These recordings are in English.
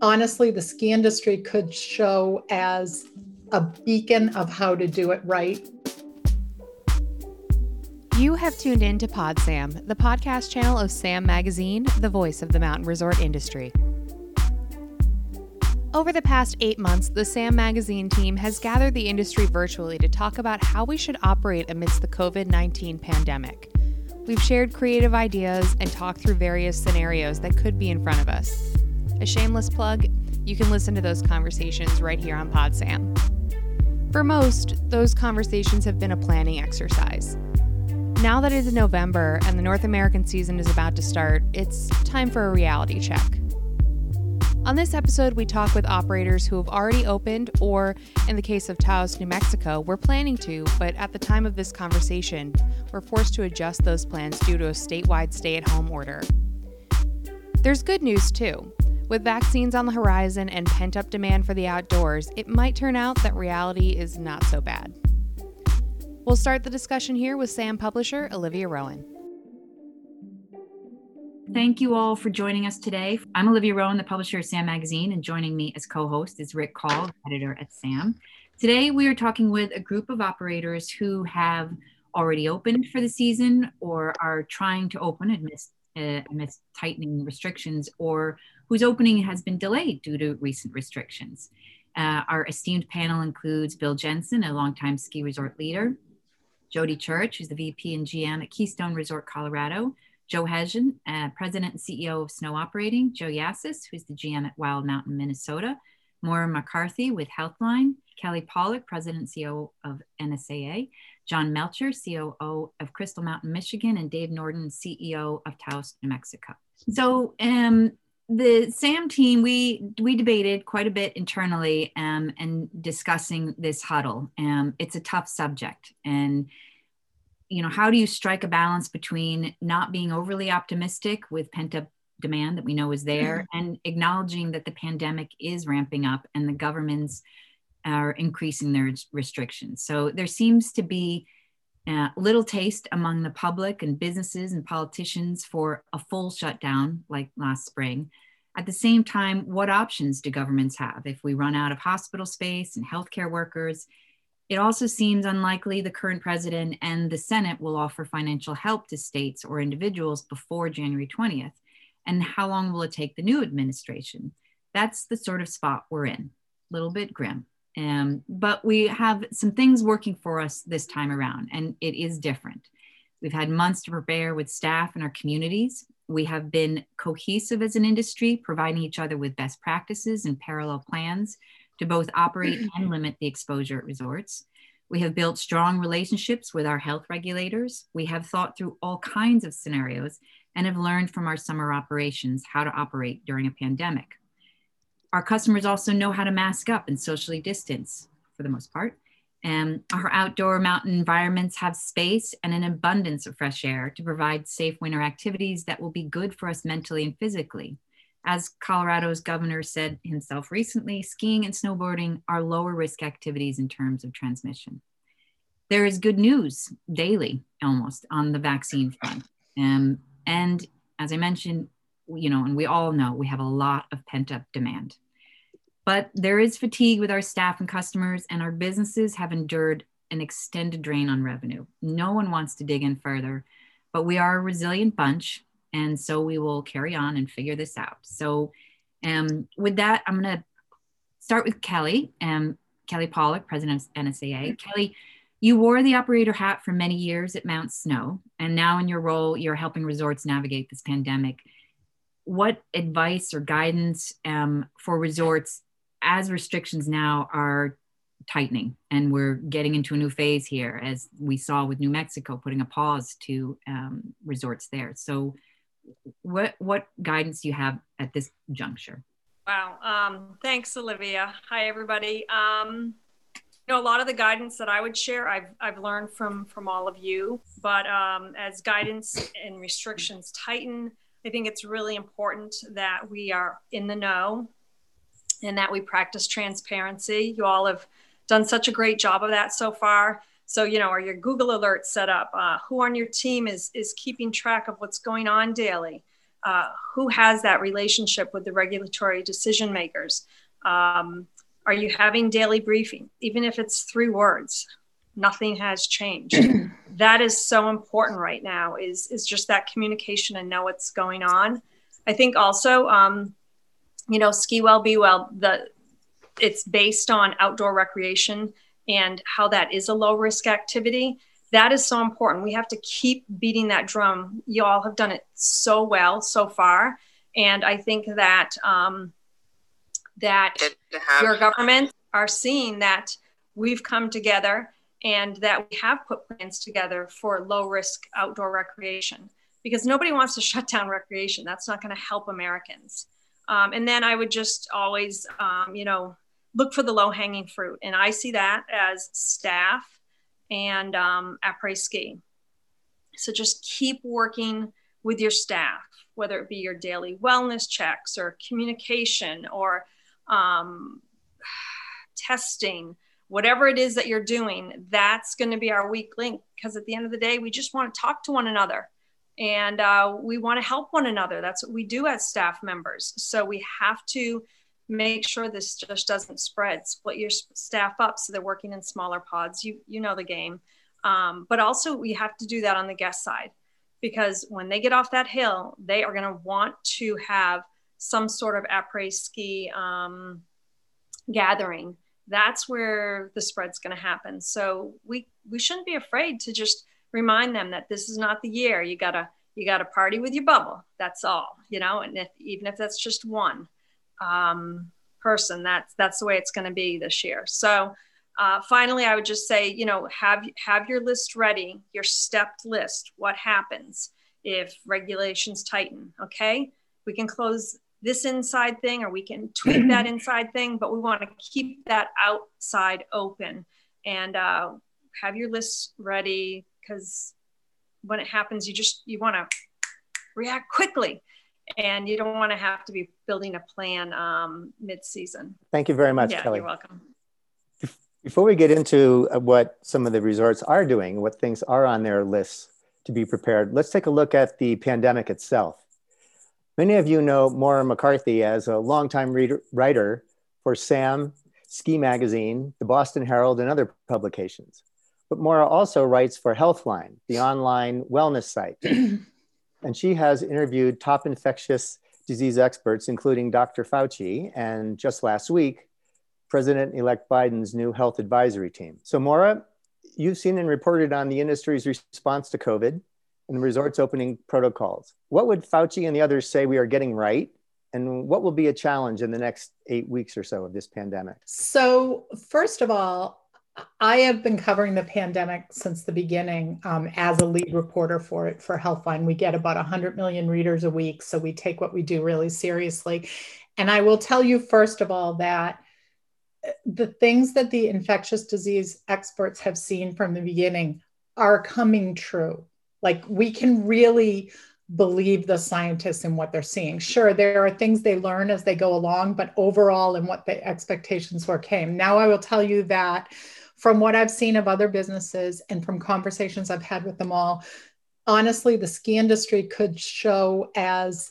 honestly, the ski industry could show as a beacon of how to do it right. You have tuned in to Pod Sam, the podcast channel of Sam Magazine, the voice of the mountain resort industry. Over the past eight months, the SAM Magazine team has gathered the industry virtually to talk about how we should operate amidst the COVID 19 pandemic. We've shared creative ideas and talked through various scenarios that could be in front of us. A shameless plug you can listen to those conversations right here on PodSam. For most, those conversations have been a planning exercise. Now that it is November and the North American season is about to start, it's time for a reality check. On this episode, we talk with operators who have already opened, or in the case of Taos, New Mexico, we're planning to, but at the time of this conversation, we're forced to adjust those plans due to a statewide stay at home order. There's good news too. With vaccines on the horizon and pent up demand for the outdoors, it might turn out that reality is not so bad. We'll start the discussion here with SAM publisher Olivia Rowan. Thank you all for joining us today. I'm Olivia Rowan, the publisher of SAM Magazine, and joining me as co host is Rick Call, editor at SAM. Today, we are talking with a group of operators who have already opened for the season or are trying to open amidst, uh, amidst tightening restrictions or whose opening has been delayed due to recent restrictions. Uh, our esteemed panel includes Bill Jensen, a longtime ski resort leader, Jody Church, who's the VP and GM at Keystone Resort Colorado, Joe Hession, uh, President and CEO of Snow Operating, Joe Yassis, who's the GM at Wild Mountain, Minnesota, Maura McCarthy with Healthline, Kelly Pollock, President and CEO of NSAA, John Melcher, COO of Crystal Mountain, Michigan, and Dave Norden, CEO of Taos, New Mexico. So, um, the SAM team, we we debated quite a bit internally um, and discussing this huddle. Um, it's a tough subject, and you know, how do you strike a balance between not being overly optimistic with pent up demand that we know is there mm-hmm. and acknowledging that the pandemic is ramping up and the governments are increasing their restrictions. So there seems to be uh, little taste among the public and businesses and politicians for a full shutdown like last spring. At the same time, what options do governments have if we run out of hospital space and healthcare workers? It also seems unlikely the current president and the Senate will offer financial help to states or individuals before January 20th. And how long will it take the new administration? That's the sort of spot we're in. A little bit grim. Um, but we have some things working for us this time around, and it is different. We've had months to prepare with staff and our communities. We have been cohesive as an industry, providing each other with best practices and parallel plans to both operate and limit the exposure at resorts. We have built strong relationships with our health regulators. We have thought through all kinds of scenarios and have learned from our summer operations how to operate during a pandemic. Our customers also know how to mask up and socially distance for the most part. And our outdoor mountain environments have space and an abundance of fresh air to provide safe winter activities that will be good for us mentally and physically. As Colorado's governor said himself recently, skiing and snowboarding are lower risk activities in terms of transmission. There is good news daily, almost, on the vaccine front. Um, and as I mentioned, you know, and we all know we have a lot of pent up demand. But there is fatigue with our staff and customers, and our businesses have endured an extended drain on revenue. No one wants to dig in further, but we are a resilient bunch and so we will carry on and figure this out. So, um, with that, I'm going to start with Kelly, um, Kelly Pollock, president of NSAA. Kelly, you wore the operator hat for many years at Mount Snow, and now in your role, you're helping resorts navigate this pandemic. What advice or guidance um, for resorts as restrictions now are tightening and we're getting into a new phase here as we saw with new mexico putting a pause to um, resorts there so what what guidance do you have at this juncture? Wow. Um, thanks, Olivia. Hi, everybody. Um, you know, a lot of the guidance that I would share, I've, I've learned from from all of you. But um, as guidance and restrictions tighten, I think it's really important that we are in the know and that we practice transparency. You all have done such a great job of that so far. So, you know, are your Google alerts set up? Uh, who on your team is, is keeping track of what's going on daily? uh, who has that relationship with the regulatory decision makers? Um, are you having daily briefing? Even if it's three words, nothing has changed. that is so important right now is, is just that communication and know what's going on. I think also, um, you know, ski well, be well, the, it's based on outdoor recreation and how that is a low risk activity that is so important. We have to keep beating that drum. You all have done it so well so far, and I think that um, that your government are seeing that we've come together and that we have put plans together for low risk outdoor recreation because nobody wants to shut down recreation. That's not going to help Americans. Um, and then I would just always, um, you know, look for the low hanging fruit. And I see that as staff and um, après ski. So just keep working with your staff, whether it be your daily wellness checks or communication or um, testing, whatever it is that you're doing, that's going to be our weak link. Because at the end of the day, we just want to talk to one another and uh, we want to help one another. That's what we do as staff members. So we have to make sure this just doesn't spread. Split your staff up so they're working in smaller pods. You you know the game, um, but also we have to do that on the guest side because when they get off that hill, they are going to want to have some sort of après ski um, gathering. That's where the spread's going to happen. So we we shouldn't be afraid to just remind them that this is not the year. You gotta you gotta party with your bubble. That's all, you know. And if, even if that's just one um, person. That's that's the way it's going to be this year. So uh, finally, I would just say, you know, have have your list ready, your stepped list. What happens if regulations tighten? Okay, we can close this inside thing, or we can tweak that inside thing, but we want to keep that outside open and uh, have your list ready because when it happens, you just you want to react quickly and you don't want to have to be building a plan um, mid-season. Thank you very much, yeah, Kelly. You're welcome. Before we get into uh, what some of the resorts are doing, what things are on their lists to be prepared, let's take a look at the pandemic itself. Many of you know Maura McCarthy as a longtime reader, writer for SAM, Ski Magazine, the Boston Herald, and other publications. But Maura also writes for Healthline, the online wellness site. and she has interviewed top infectious disease experts, including Dr. Fauci, and just last week, President elect Biden's new health advisory team. So, Maura, you've seen and reported on the industry's response to COVID and resort's opening protocols. What would Fauci and the others say we are getting right? And what will be a challenge in the next eight weeks or so of this pandemic? So, first of all, I have been covering the pandemic since the beginning um, as a lead reporter for it for Healthline. We get about 100 million readers a week, so we take what we do really seriously. And I will tell you, first of all, that uh, the things that the infectious disease experts have seen from the beginning are coming true. Like we can really believe the scientists in what they're seeing. Sure, there are things they learn as they go along, but overall, and what the expectations were came. Now, I will tell you that from what I've seen of other businesses and from conversations I've had with them all, honestly, the ski industry could show as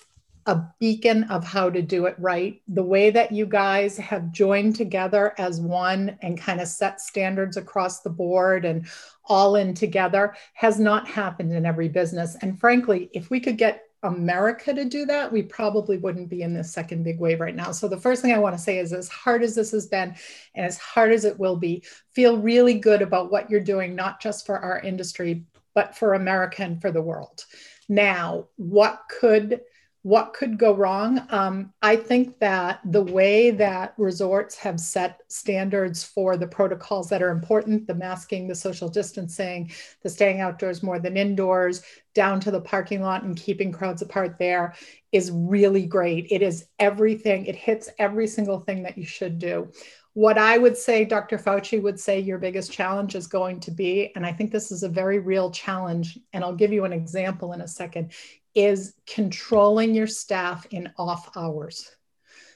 a beacon of how to do it right. The way that you guys have joined together as one and kind of set standards across the board and all in together has not happened in every business. And frankly, if we could get America to do that, we probably wouldn't be in this second big wave right now. So, the first thing I want to say is as hard as this has been and as hard as it will be, feel really good about what you're doing, not just for our industry, but for America and for the world. Now, what could what could go wrong? Um, I think that the way that resorts have set standards for the protocols that are important the masking, the social distancing, the staying outdoors more than indoors, down to the parking lot and keeping crowds apart there is really great. It is everything, it hits every single thing that you should do. What I would say, Dr. Fauci would say your biggest challenge is going to be, and I think this is a very real challenge, and I'll give you an example in a second, is controlling your staff in off hours.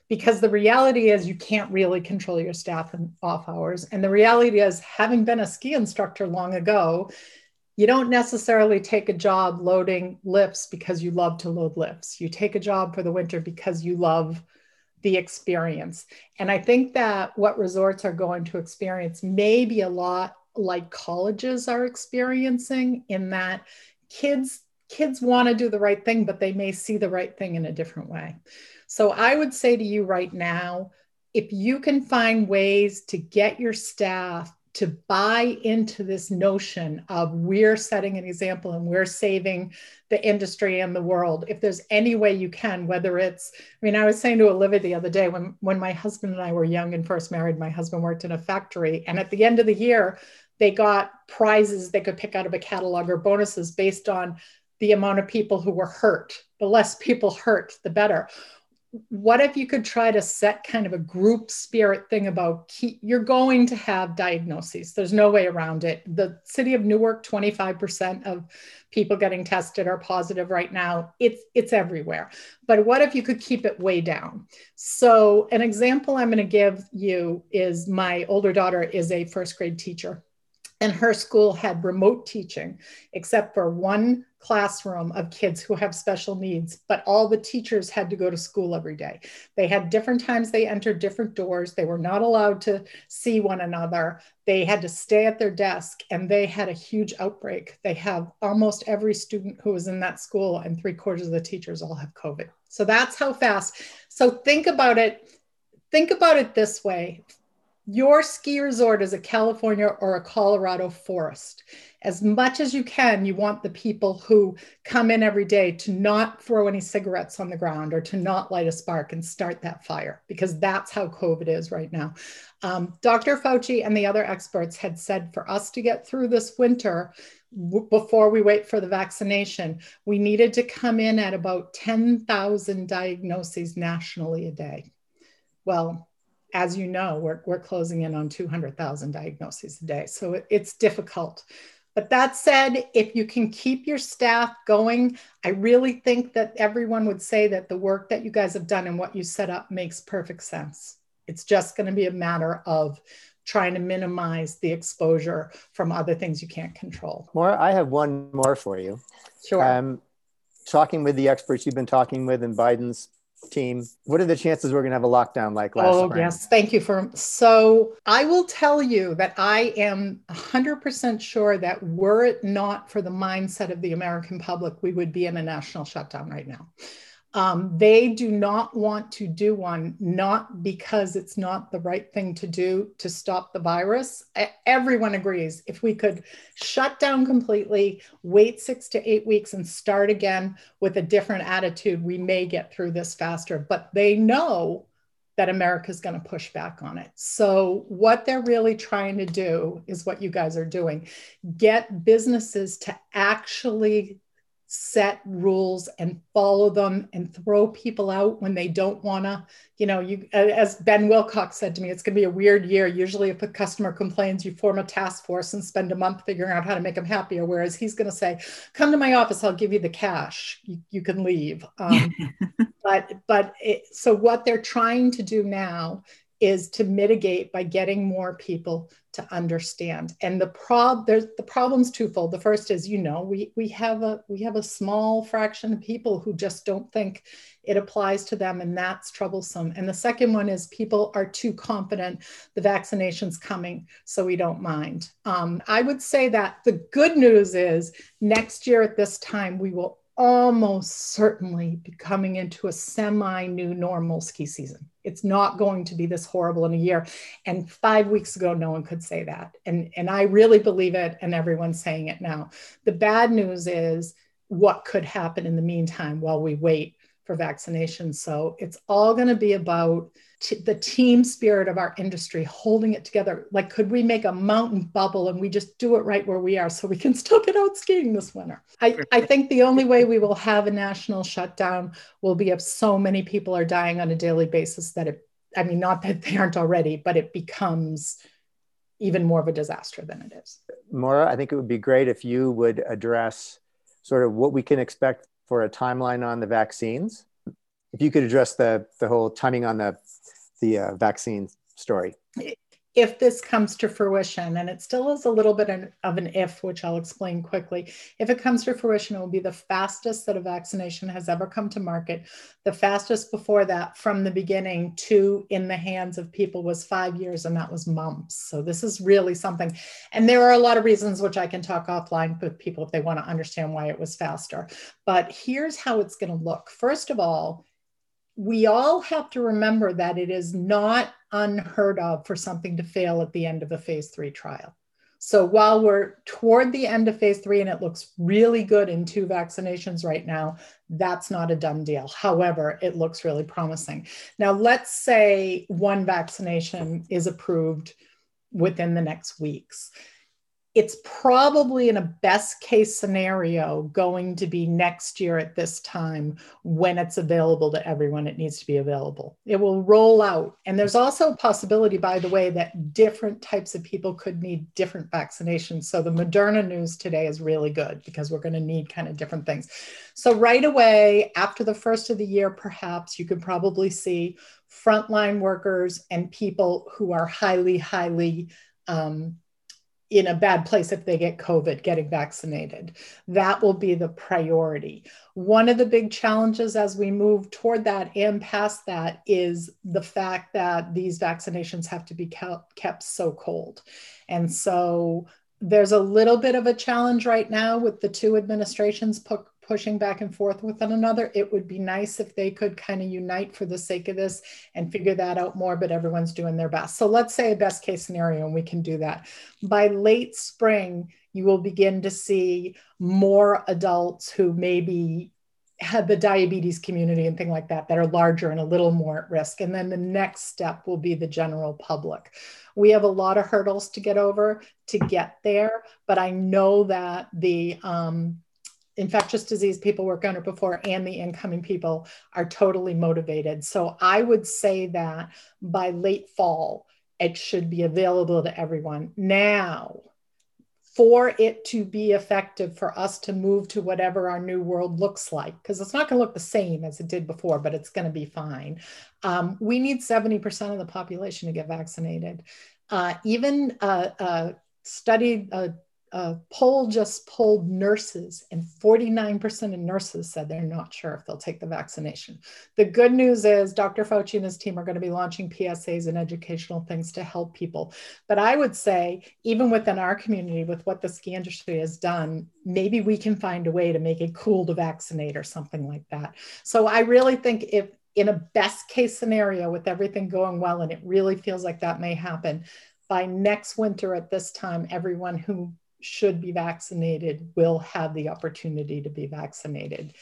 Because the reality is, you can't really control your staff in off hours. And the reality is, having been a ski instructor long ago, you don't necessarily take a job loading lifts because you love to load lifts. You take a job for the winter because you love the experience. And I think that what resorts are going to experience may be a lot like colleges are experiencing in that kids kids want to do the right thing but they may see the right thing in a different way. So I would say to you right now if you can find ways to get your staff to buy into this notion of we're setting an example and we're saving the industry and the world if there's any way you can whether it's i mean i was saying to olivia the other day when when my husband and i were young and first married my husband worked in a factory and at the end of the year they got prizes they could pick out of a catalog or bonuses based on the amount of people who were hurt. The less people hurt the better. What if you could try to set kind of a group spirit thing about you're going to have diagnoses. There's no way around it. The city of newark 25% of people getting tested are positive right now. It's it's everywhere. But what if you could keep it way down? So an example i'm going to give you is my older daughter is a first grade teacher and her school had remote teaching except for one classroom of kids who have special needs but all the teachers had to go to school every day. They had different times they entered different doors. They were not allowed to see one another. They had to stay at their desk and they had a huge outbreak. They have almost every student who was in that school and three quarters of the teachers all have covid. So that's how fast. So think about it. Think about it this way your ski resort is a California or a Colorado forest. As much as you can, you want the people who come in every day to not throw any cigarettes on the ground or to not light a spark and start that fire, because that's how COVID is right now. Um, Dr. Fauci and the other experts had said for us to get through this winter, w- before we wait for the vaccination, we needed to come in at about 10,000 diagnoses nationally a day. Well, as you know, we're, we're closing in on 200,000 diagnoses a day. So it, it's difficult. But that said, if you can keep your staff going, I really think that everyone would say that the work that you guys have done and what you set up makes perfect sense. It's just going to be a matter of trying to minimize the exposure from other things you can't control. More, I have one more for you. Sure. Um, talking with the experts you've been talking with in Biden's team. What are the chances we're going to have a lockdown like last oh, spring? yes. Thank you for. So I will tell you that I am 100% sure that were it not for the mindset of the American public, we would be in a national shutdown right now. Um, they do not want to do one, not because it's not the right thing to do to stop the virus. Everyone agrees. If we could shut down completely, wait six to eight weeks, and start again with a different attitude, we may get through this faster. But they know that America's going to push back on it. So, what they're really trying to do is what you guys are doing get businesses to actually set rules and follow them and throw people out when they don't want to you know you as ben wilcox said to me it's going to be a weird year. Usually if a customer complains you form a task force and spend a month figuring out how to make them happier whereas he's going to say come to my office i'll give you the cash. You, you can leave um, but but it, so what they're trying to do now is to mitigate by getting more people to understand. And the prob there's the problem's twofold. The first is, you know, we we have a we have a small fraction of people who just don't think it applies to them, and that's troublesome. And the second one is people are too confident the vaccination's coming, so we don't mind. Um, I would say that the good news is next year at this time we will almost certainly coming into a semi new normal ski season. It's not going to be this horrible in a year. And five weeks ago, no one could say that. And, and I really believe it, and everyone's saying it now. The bad news is what could happen in the meantime while we wait for vaccination. So it's all going to be about t- the team spirit of our industry, holding it together. Like, could we make a mountain bubble and we just do it right where we are so we can still get out skiing this winter? I, I think the only way we will have a national shutdown will be if so many people are dying on a daily basis that it, I mean, not that they aren't already, but it becomes even more of a disaster than it is. Maura, I think it would be great if you would address sort of what we can expect for a timeline on the vaccines. If you could address the, the whole timing on the, the uh, vaccine story. if this comes to fruition, and it still is a little bit of an if, which I'll explain quickly. If it comes to fruition, it will be the fastest that a vaccination has ever come to market. The fastest before that, from the beginning to in the hands of people, was five years, and that was mumps. So this is really something. And there are a lot of reasons which I can talk offline with people if they want to understand why it was faster. But here's how it's going to look. First of all, we all have to remember that it is not unheard of for something to fail at the end of a phase three trial. So while we're toward the end of phase three and it looks really good in two vaccinations right now, that's not a done deal. However, it looks really promising. Now, let's say one vaccination is approved within the next weeks it's probably in a best case scenario going to be next year at this time when it's available to everyone. It needs to be available. It will roll out. And there's also a possibility by the way that different types of people could need different vaccinations. So the moderna news today is really good because we're going to need kind of different things. So right away after the first of the year perhaps you could probably see frontline workers and people who are highly highly um, in a bad place if they get COVID, getting vaccinated. That will be the priority. One of the big challenges as we move toward that and past that is the fact that these vaccinations have to be kept so cold. And so there's a little bit of a challenge right now with the two administrations pushing back and forth with one another. It would be nice if they could kind of unite for the sake of this and figure that out more, but everyone's doing their best. So let's say a best case scenario, and we can do that. By late spring, you will begin to see more adults who maybe have the diabetes community and thing like that that are larger and a little more at risk. And then the next step will be the general public. We have a lot of hurdles to get over to get there, but I know that the um, infectious disease people work it before and the incoming people are totally motivated. So I would say that by late fall, it should be available to everyone. Now, for it to be effective for us to move to whatever our new world looks like, because it's not going to look the same as it did before, but it's going to be fine. Um, we need 70% of the population to get vaccinated. Uh, even uh, studied a Uh, poll just polled nurses, and 49% of nurses said they're not sure if they'll take the vaccination. The good news is Dr. Fauci and his team are going to be launching PSAs and educational things to help people. But I would say, even within our community, with what the ski industry has done, maybe we can find a way to make it cool to vaccinate or something like that. So I really think if in a best case scenario with everything going well, and it really feels like that may happen, by next winter at this time, everyone who should be vaccinated will have the opportunity to be vaccinated.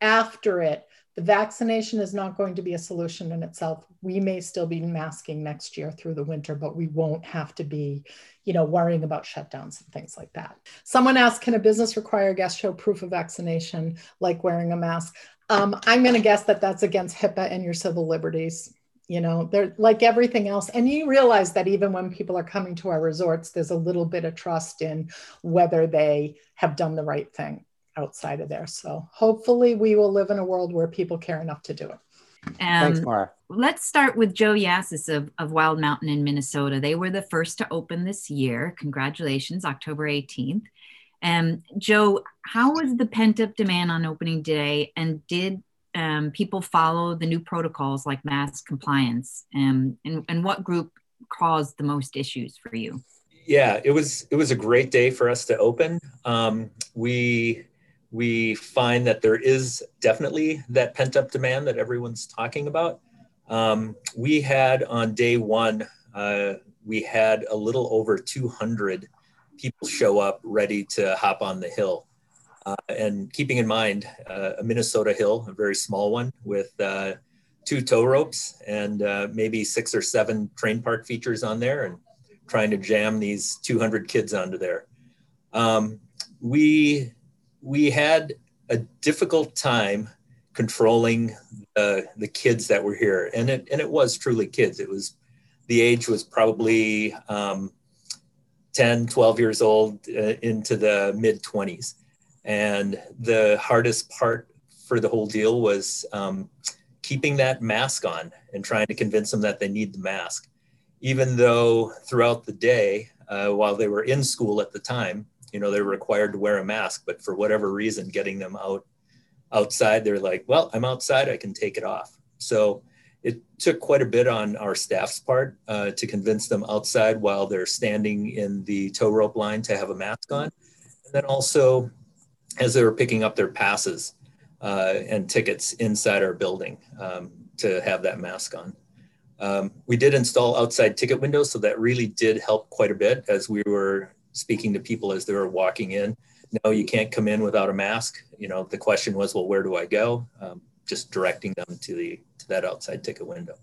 After it, the vaccination is not going to be a solution in itself. We may still be masking next year through the winter, but we won't have to be, you know, worrying about shutdowns and things like that. Someone asked, can a business require guests show proof of vaccination, like wearing a mask? Um, I'm going to guess that that's against HIPAA and your civil liberties you know they're like everything else and you realize that even when people are coming to our resorts there's a little bit of trust in whether they have done the right thing outside of there so hopefully we will live in a world where people care enough to do it um, Thanks, Maura. Let's start with Joe Yassis of, of Wild Mountain in Minnesota. They were the first to open this year. Congratulations, October 18th. Um, Joe, how was the pent up demand on opening day? And did um, people follow the new protocols like mask compliance um, and, and what group caused the most issues for you? Yeah it was it was a great day for us to open. Um, we we find that there is definitely that pent up demand that everyone's talking about. Um, we had on day one uh, we had a little over 200 people show up ready to hop on the hill uh, and keeping in mind uh, a Minnesota hill, a very small one with uh, two tow ropes and uh, maybe six or seven terrain park features on there and trying to jam these 200 kids onto there. Um, we, we had a difficult time controlling the kids that were here. And it, and it was truly kids. It was, the age was probably um, 10, 12 years old uh, into the mid 20s and the hardest part for the whole deal was um, keeping that mask on and trying to convince them that they need the mask. even though throughout the day, uh, while they were in school at the time, you know, they're required to wear a mask, but for whatever reason, getting them out outside, they're like, well, I'm outside, I can take it off. So it took quite a bit on our staff's part uh, to convince them outside while they're standing in the tow rope line to have a mask on. And then also, as they were picking up their passes uh, and tickets inside our building um, to have that mask on. Um, we did install outside ticket windows, so that really did help quite a bit as we were speaking to people as they were walking in. No, you can't come in without a mask. You know, the question was, well, where do I go? Um, just directing them to the to that outside ticket window.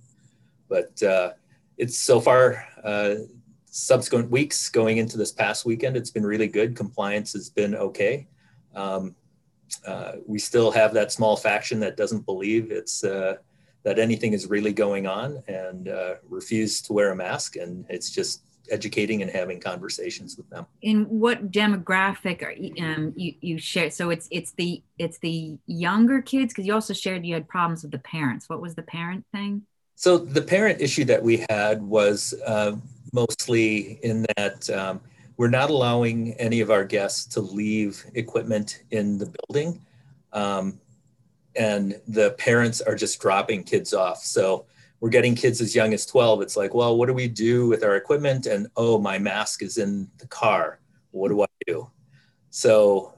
But uh, it's so far uh, subsequent weeks going into this past weekend, it's been really good. Compliance has been okay. Um, uh, we still have that small faction that doesn't believe it's uh, that anything is really going on and uh, refuse to wear a mask, and it's just educating and having conversations with them. In what demographic are you, um, you, you share? So it's it's the it's the younger kids because you also shared you had problems with the parents. What was the parent thing? So the parent issue that we had was uh, mostly in that um, we're not allowing any of our guests to leave equipment in the building. Um, and the parents are just dropping kids off. So we're getting kids as young as 12 it's like well what do we do with our equipment? And oh my mask is in the car. What do i do? So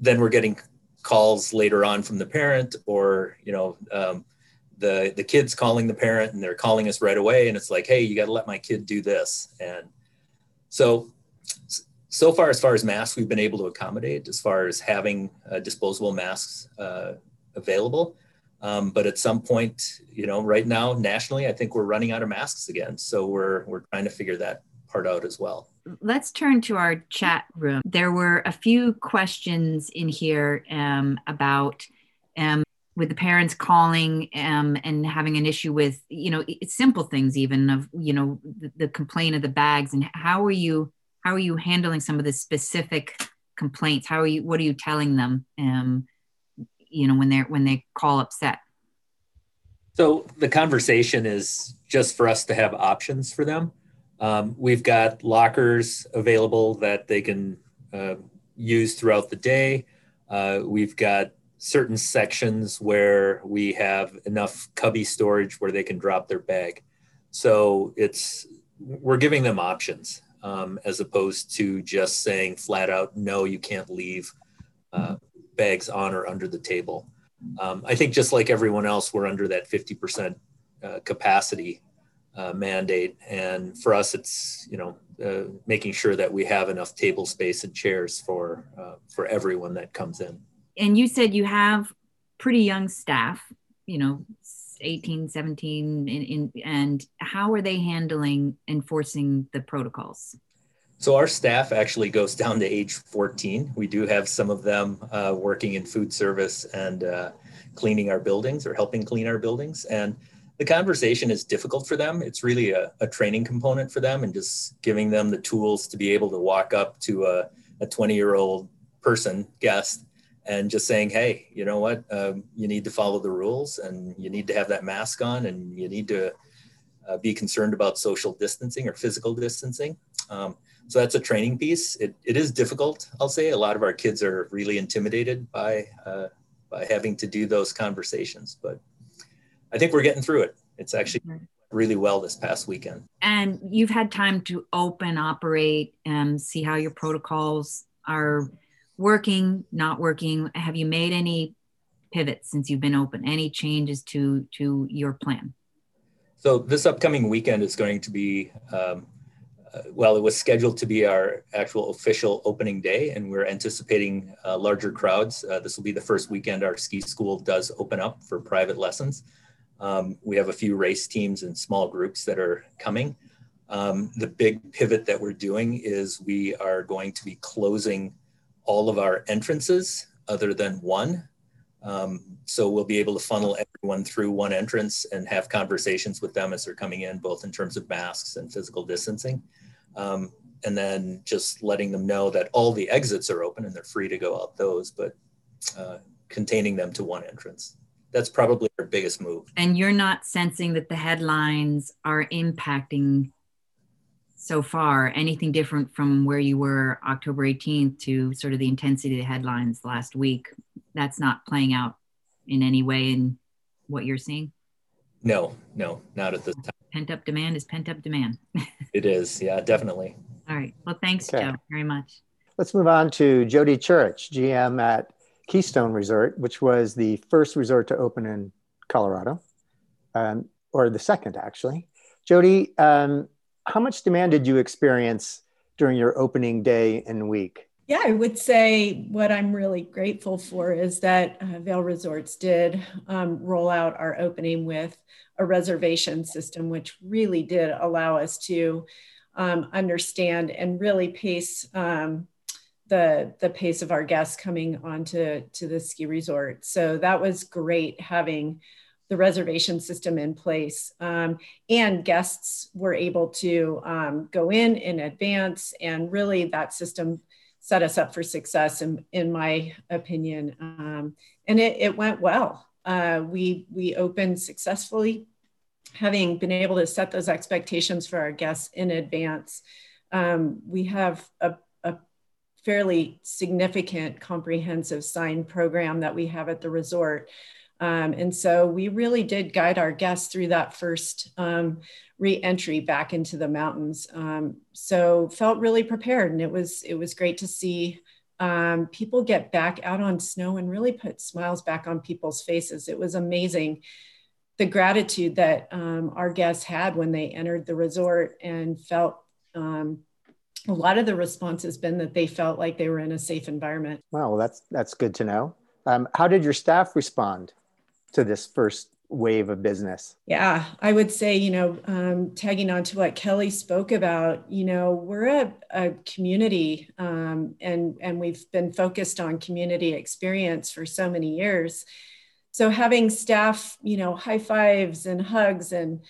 then we're getting calls later on from the parent or you know um, the the kids calling the parent and they're calling us right away. And it's like hey you got to let my kid do this. And so so far as far as masks we've been able to accommodate as far as having uh, disposable masks uh, available um, but at some point, you know, right now nationally, I think we're running out of masks again. So we're we're trying to figure that part out as well. Let's turn to our chat room. There were a few questions in here um, about um, with the parents calling um, and having an issue with you know simple things even of you know the, the complaint of the bags and how are you how are you handling some of the specific complaints? How are you? What are you telling them? Um, you know when they're when they call upset so the conversation is just for us to have options for them um, we've got lockers available that they can uh, use throughout the day uh, we've got certain sections where we have enough cubby storage where they can drop their bag so it's we're giving them options um, as opposed to just saying flat out no you can't leave uh, bags on or under the table. Um, I think just like everyone else, we're under that 50% uh, capacity uh, mandate. And for us, it's, you know, uh, making sure that we have enough table space and chairs for, uh, for everyone that comes in. And you said you have pretty young staff, you know, 18, 17, in, in, and how are they handling enforcing the protocols? So our staff actually goes down to age 14. We do have some of them uh, working in food service and uh, cleaning our buildings or helping clean our buildings. And the conversation is difficult for them. It's really a, a training component for them and just giving them the tools to be able to walk up to a, a 20 year old person, guest, and just saying, hey, you know what? Um, you need to follow the rules and you need to have that mask on and you need to uh, be concerned about social distancing or physical distancing. Um, so that's a training piece. It, it is difficult, I'll say. A lot of our kids are really intimidated by uh, by having to do those conversations, but I think we're getting through it. It's actually really well this past weekend. And you've had time to open, operate, and see how your protocols are working, not working. Have you made any pivots since you've been open? Any changes to to your plan? So this upcoming weekend is going to be um, uh, well, it was scheduled to be our actual official opening day, and we're anticipating uh, larger crowds. Uh, this will be the first weekend our ski school does open up for private lessons. Um, we have a few race teams and small groups that are coming. Um, the big pivot that we're doing is we are going to be closing all of our entrances other than one. Um, so we'll be able to funnel everyone through one entrance and have conversations with them as they're coming in, both in terms of masks and physical distancing um, and then just letting them know that all the exits are open and they're free to go out those, but uh, containing them to one entrance. That's probably our biggest move. And you're not sensing that the headlines are impacting so far? Anything different from where you were October 18th to sort of the intensity of the headlines last week? That's not playing out in any way in what you're seeing? No, no, not at this time. Pent up demand is pent up demand. it is, yeah, definitely. All right. Well, thanks, okay. Joe, very much. Let's move on to Jody Church, GM at Keystone Resort, which was the first resort to open in Colorado, um, or the second actually. Jody, um, how much demand did you experience during your opening day and week? Yeah, I would say what I'm really grateful for is that uh, Vail Resorts did um, roll out our opening with a reservation system, which really did allow us to um, understand and really pace um, the the pace of our guests coming onto to the ski resort. So that was great having the reservation system in place. Um, and guests were able to um, go in in advance, and really that system set us up for success, in, in my opinion. Um, and it, it, went well. Uh, we, we opened successfully, having been able to set those expectations for our guests in advance. Um, we have a, a fairly significant comprehensive sign program that we have at the resort um, and so we really did guide our guests through that first um, re-entry back into the mountains. Um, so felt really prepared, and it was it was great to see um, people get back out on snow and really put smiles back on people's faces. It was amazing the gratitude that um, our guests had when they entered the resort and felt. Um, a lot of the response has been that they felt like they were in a safe environment. Wow, well, that's that's good to know. how did your staff respond? To this first wave of business? Yeah, I would say, you know, um, tagging on to what Kelly spoke about, you know, we're a, a community um, and, and we've been focused on community experience for so many years. So having staff, you know, high fives and hugs and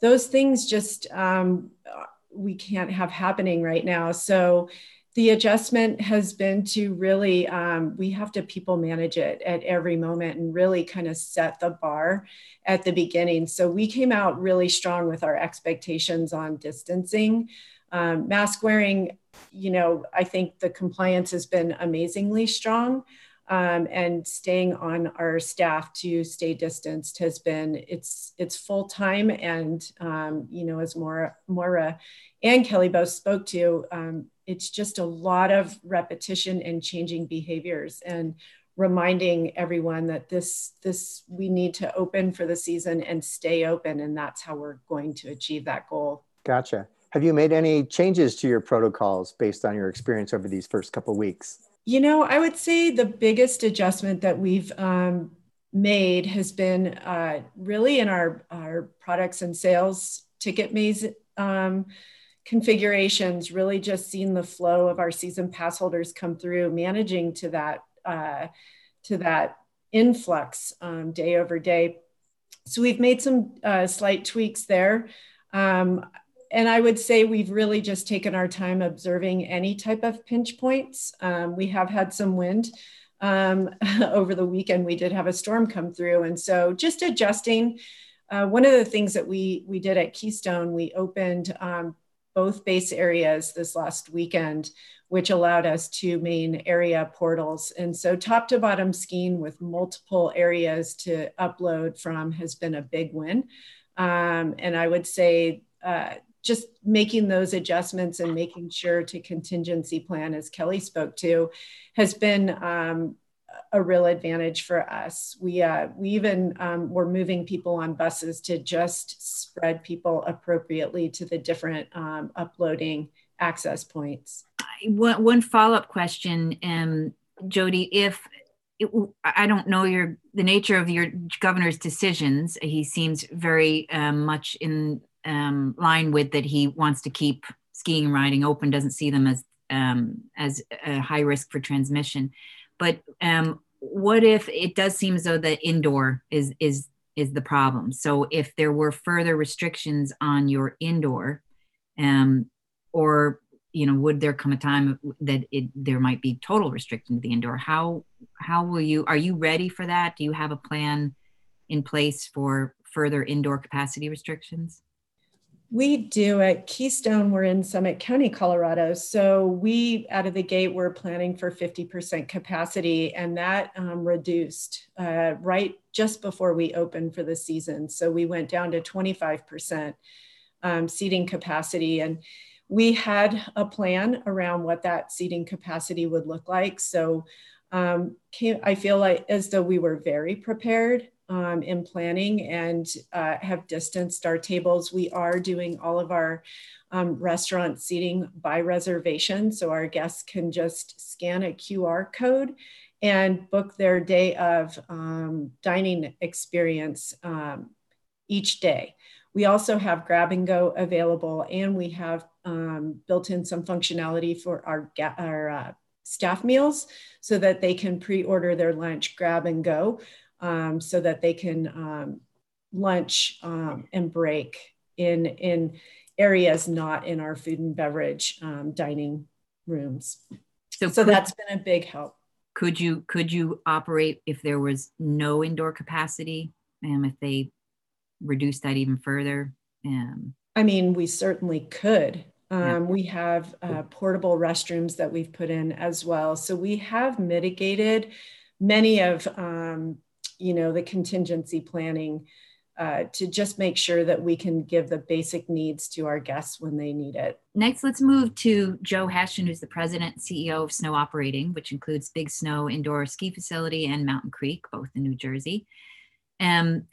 those things just um, we can't have happening right now. So the adjustment has been to really um, we have to people manage it at every moment and really kind of set the bar at the beginning. So we came out really strong with our expectations on distancing. Um, mask wearing you know i think the compliance has been amazingly strong um, and staying on our staff to stay distanced has been it's it's full time and um, you know as Maura, Maura and Kelly both spoke to um, it's just a lot of repetition and changing behaviors and reminding everyone that this this we need to open for the season and stay open and that's how we're going to achieve that goal. Gotcha. Have you made any changes to your protocols based on your experience over these first couple weeks you know i would say the biggest adjustment that we've um, made has been uh, really in our our products and sales ticket maze um, configurations, really just seeing the flow of our season pass holders come through, managing to that uh, to that influx um, day over day. So we've made some uh, slight tweaks there. Um, and I would say we've really just taken our time observing any type of pinch points. Um, we have had some wind um, over the weekend. We did have a storm come through. And so just adjusting. Uh, one of the things that we, we did at Keystone, we opened um, both base areas this last weekend, which allowed us to main area portals. And so top to bottom skiing with multiple areas to upload from has been a big win. Um, and I would say uh, just making those adjustments and making sure to contingency plan, as Kelly spoke to, has been um, a real advantage for us. We uh, we even um, were moving people on buses to just spread people appropriately to the different um, uploading access points. One, one follow up question, um, Jody. If it, I don't know your the nature of your governor's decisions, he seems very um, much in um, line with that. He wants to keep skiing and riding open. Doesn't see them as um, as a high risk for transmission but um, what if it does seem as though the indoor is is is the problem? So if there were further restrictions on your indoor, um, or you know, would there come a time that it there might be total restriction to the indoor? How how will you are you ready for that? Do you have a plan in place for further indoor capacity restrictions? We do at Keystone. We're in Summit County, Colorado. So we, out of the gate, we're planning for 50% capacity, and that um, reduced uh, right just before we opened for the season. So we went down to 25% um, seating capacity. And we had a plan around what that seating capacity would look like. So um, I feel like as though we were very prepared um, in planning and uh, have distanced our tables. We are doing all of our um, restaurant seating by reservation. So our guests can just scan a QR code and book their day of um, dining experience um, each day. We also have grab and go available, and we have um, built in some functionality for our, our uh, staff meals so that they can pre order their lunch, grab and go um, so that they can um, lunch um, and break in, in areas not in our food and beverage um, dining rooms. So, so could, that's been a big help. Could you could you operate if there was no indoor capacity, and if they reduce that even further? Um, I mean, we certainly could. Um, yeah. We have uh, portable restrooms that we've put in as well. So we have mitigated many of um, you know, the contingency planning uh, to just make sure that we can give the basic needs to our guests when they need it. Next, let's move to Joe Hession, who's the president and CEO of Snow Operating, which includes Big Snow Indoor Ski Facility and Mountain Creek, both in New Jersey. Um,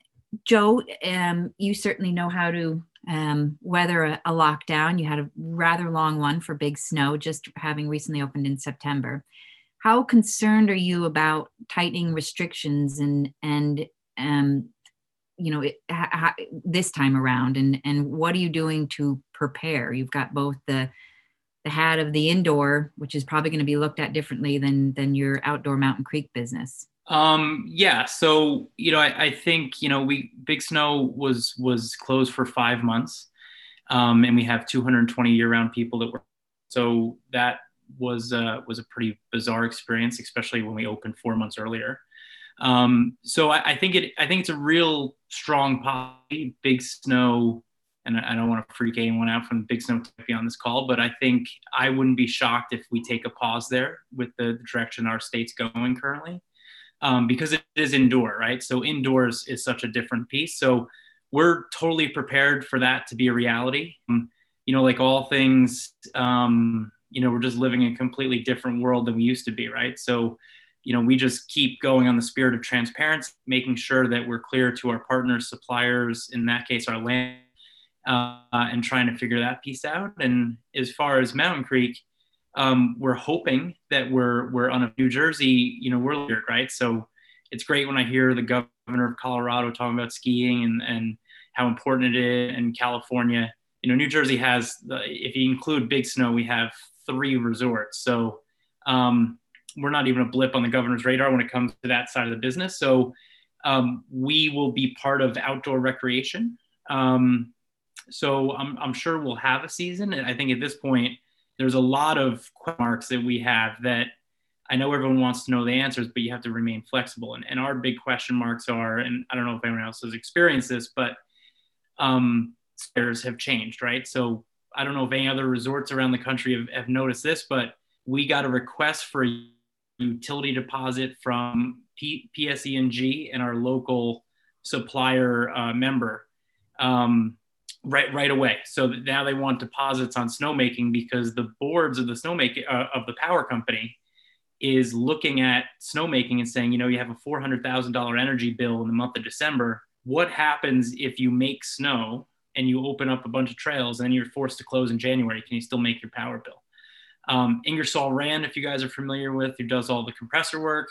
Joe, um, you certainly know how to um, weather a, a lockdown. You had a rather long one for Big Snow, just having recently opened in September how concerned are you about tightening restrictions and and um, you know it, this time around? And and what are you doing to prepare? You've got both the the hat of the indoor which is probably going to be looked at differently than than your outdoor mountain creek business. Um yeah so you know I, I think you know we big snow was was closed for five months um and we have 220 year-round people that work. So that was uh, was a pretty bizarre experience, especially when we opened four months earlier. Um, so I, I, think it I think it's a real strong policy. Big snow, and I don't want to freak anyone out from big snow to be on this call, but I think I wouldn't be shocked if we take a pause there with the, the direction our state's going currently, um, because it is indoor, right? So indoors is such a different piece. So we're totally prepared for that to be a reality. Um, you know, like all things. Um, you know we're just living in a completely different world than we used to be right? So you know we just keep going on the spirit of transparency making sure that we're clear to our partners suppliers in that case our land uh, and trying to figure that piece out. And as far as mountain creek um, we're hoping that we're we're on a new jersey you know we're here right? So it's great when i hear the governor of colorado talking about skiing and and how important it is in california. You know new jersey has the, if you include big snow we have three resorts. So um, we're not even a blip on the governor's radar when it comes to that side of the business. So um, we will be part of outdoor recreation. Um, so I'm, I'm sure we'll have a season. And I think at this point, there's a lot of marks that we have that I know everyone wants to know the answers, but you have to remain flexible. And, and our big question marks are, and I don't know if anyone else has experienced this, but um, stairs have changed, right? So I don't know if any other resorts around the country have, have noticed this, but we got a request for a utility deposit from P- PSE&G and our local supplier uh, member um, right right away. So now they want deposits on snowmaking because the boards of the snowmaking uh, of the power company is looking at snowmaking and saying, you know, you have a four hundred thousand dollar energy bill in the month of December. What happens if you make snow and you open up a bunch of trails and you're forced to close in January, can you still make your power bill? Um, Ingersoll Rand, if you guys are familiar with, who does all the compressor work,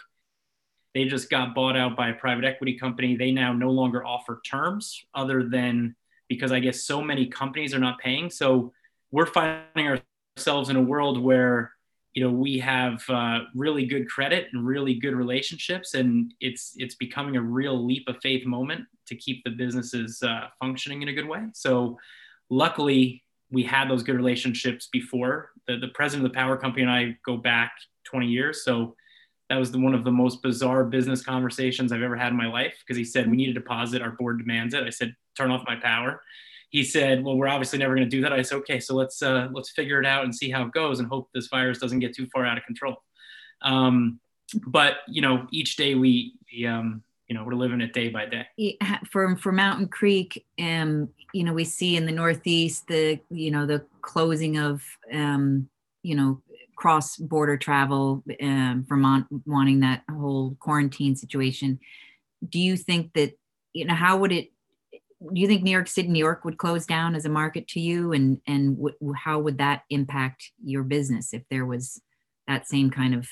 they just got bought out by a private equity company. They now no longer offer terms other than because I guess so many companies are not paying. So we're finding ourselves in a world where you know we have uh, really good credit and really good relationships, and it's it's becoming a real leap of faith moment to keep the businesses uh, functioning in a good way. So, luckily, we had those good relationships before. The, the president of the power company and I go back 20 years. So, that was the, one of the most bizarre business conversations I've ever had in my life because he said, We need a deposit. Our board demands it. I said, Turn off my power. He said, "Well, we're obviously never going to do that." I said, "Okay, so let's uh, let's figure it out and see how it goes, and hope this virus doesn't get too far out of control." Um, but you know, each day we, we um, you know, we're living it day by day. For for Mountain Creek, um, you know, we see in the Northeast the you know the closing of um, you know cross border travel, um, Vermont wanting that whole quarantine situation. Do you think that you know how would it do you think New York City, New York would close down as a market to you, and and w- how would that impact your business if there was that same kind of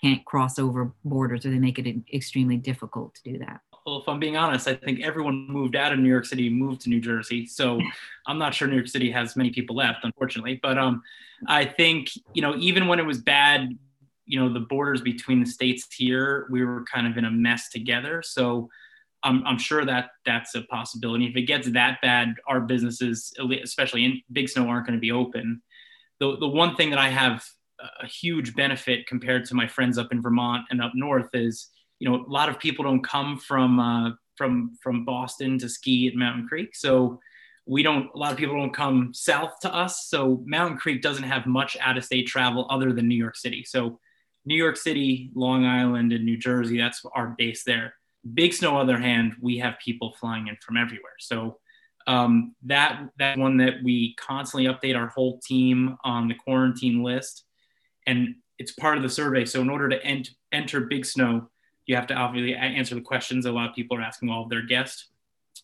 can't cross over borders, or they make it extremely difficult to do that? Well, if I'm being honest, I think everyone moved out of New York City, moved to New Jersey. So I'm not sure New York City has many people left, unfortunately. But um, I think you know, even when it was bad, you know, the borders between the states here, we were kind of in a mess together. So I'm, I'm sure that that's a possibility. If it gets that bad, our businesses, especially in Big Snow, aren't going to be open. The, the one thing that I have a huge benefit compared to my friends up in Vermont and up north is, you know, a lot of people don't come from uh, from from Boston to ski at Mountain Creek, so we don't. A lot of people don't come south to us, so Mountain Creek doesn't have much out of state travel other than New York City. So New York City, Long Island, and New Jersey, that's our base there Big Snow, on the other hand, we have people flying in from everywhere. So um, that that one that we constantly update our whole team on the quarantine list, and it's part of the survey. So in order to ent- enter Big Snow, you have to obviously answer the questions a lot of people are asking all of their guests.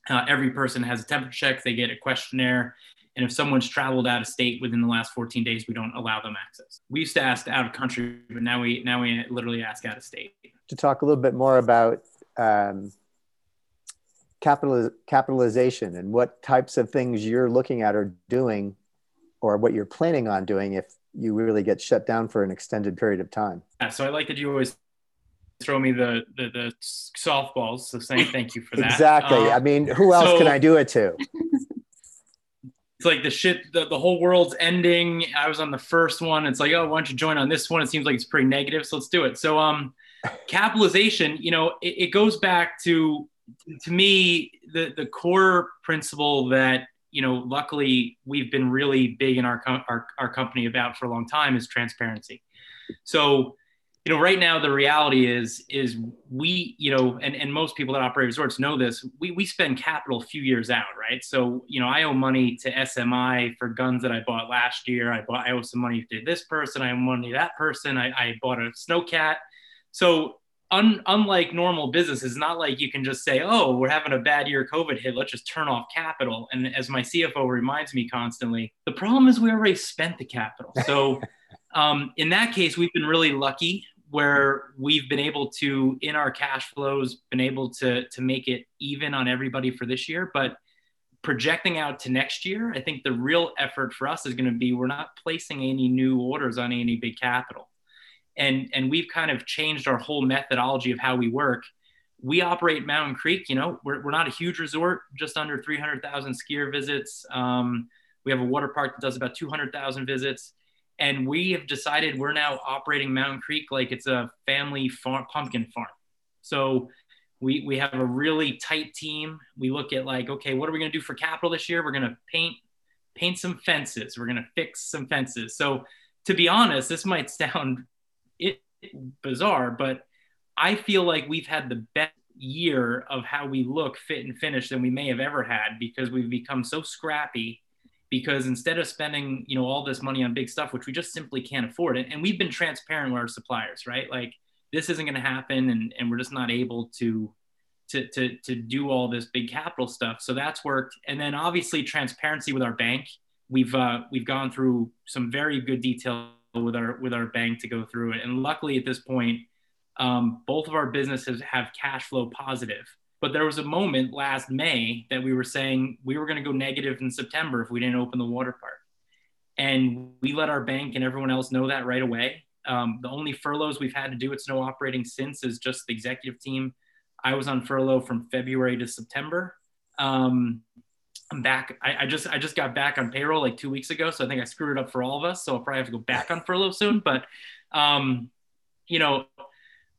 Uh, every person has a temperature check. They get a questionnaire. And if someone's traveled out of state within the last 14 days, we don't allow them access. We used to ask out of country, but now we now we literally ask out of state. To talk a little bit more about um, capital, capitalization and what types of things you're looking at or doing or what you're planning on doing if you really get shut down for an extended period of time. Yeah, so I like that you always throw me the the, the softballs. So saying thank you for that. exactly. Um, I mean, who else so, can I do it to? It's like the shit. The, the whole world's ending. I was on the first one. It's like, oh, why don't you join on this one? It seems like it's pretty negative. So let's do it. So um, capitalization, you know, it, it, goes back to to me the the core principle that you know, luckily we've been really big in our our, our company about for a long time is transparency. So, you know, right now the reality is is we, you know, and, and most people that operate resorts know this, we, we spend capital a few years out, right? So, you know, I owe money to SMI for guns that I bought last year. I bought I owe some money to this person, I owe money to that person. I, I bought a snowcat so un, unlike normal business, it's not like you can just say, "Oh, we're having a bad year, COVID hit. Let's just turn off capital." And as my CFO reminds me constantly, the problem is we already spent the capital. So um, in that case, we've been really lucky where we've been able to, in our cash flows, been able to to make it even on everybody for this year, but projecting out to next year, I think the real effort for us is going to be we're not placing any new orders on any big capital and and we've kind of changed our whole methodology of how we work. We operate mountain creek you know we're, we're not a huge resort just under 300000 skier visits. Um, we have a water park that does about 200000 visits. And we have decided we're now operating mountain creek like it's a family farm pumpkin farm. So we, we have a really tight team. We look at like okay what are we going to do for capital this year? We're going to paint paint some fences. We're going to fix some fences. So to be honest this might sound it bizarre, but I feel like we've had the best year of how we look, fit, and finish than we may have ever had because we've become so scrappy. Because instead of spending, you know, all this money on big stuff, which we just simply can't afford, it, and we've been transparent with our suppliers, right? Like this isn't going to happen, and, and we're just not able to, to to to do all this big capital stuff. So that's worked, and then obviously transparency with our bank. We've uh, we've gone through some very good detail with our with our bank to go through it. And luckily, at this point, um, both of our businesses have cash flow positive. But there was a moment last May that we were saying we were going to go negative in September if we didn't open the water park, and we let our bank and everyone else know that right away. Um, the only furloughs we've had to do at Snow Operating since is just the executive team. I was on furlough from February to September. Um, I'm back. I, I, just I just got back on payroll like two weeks ago, so I think I screwed it up for all of us. So I'll probably have to go back on furlough soon. But um, you know,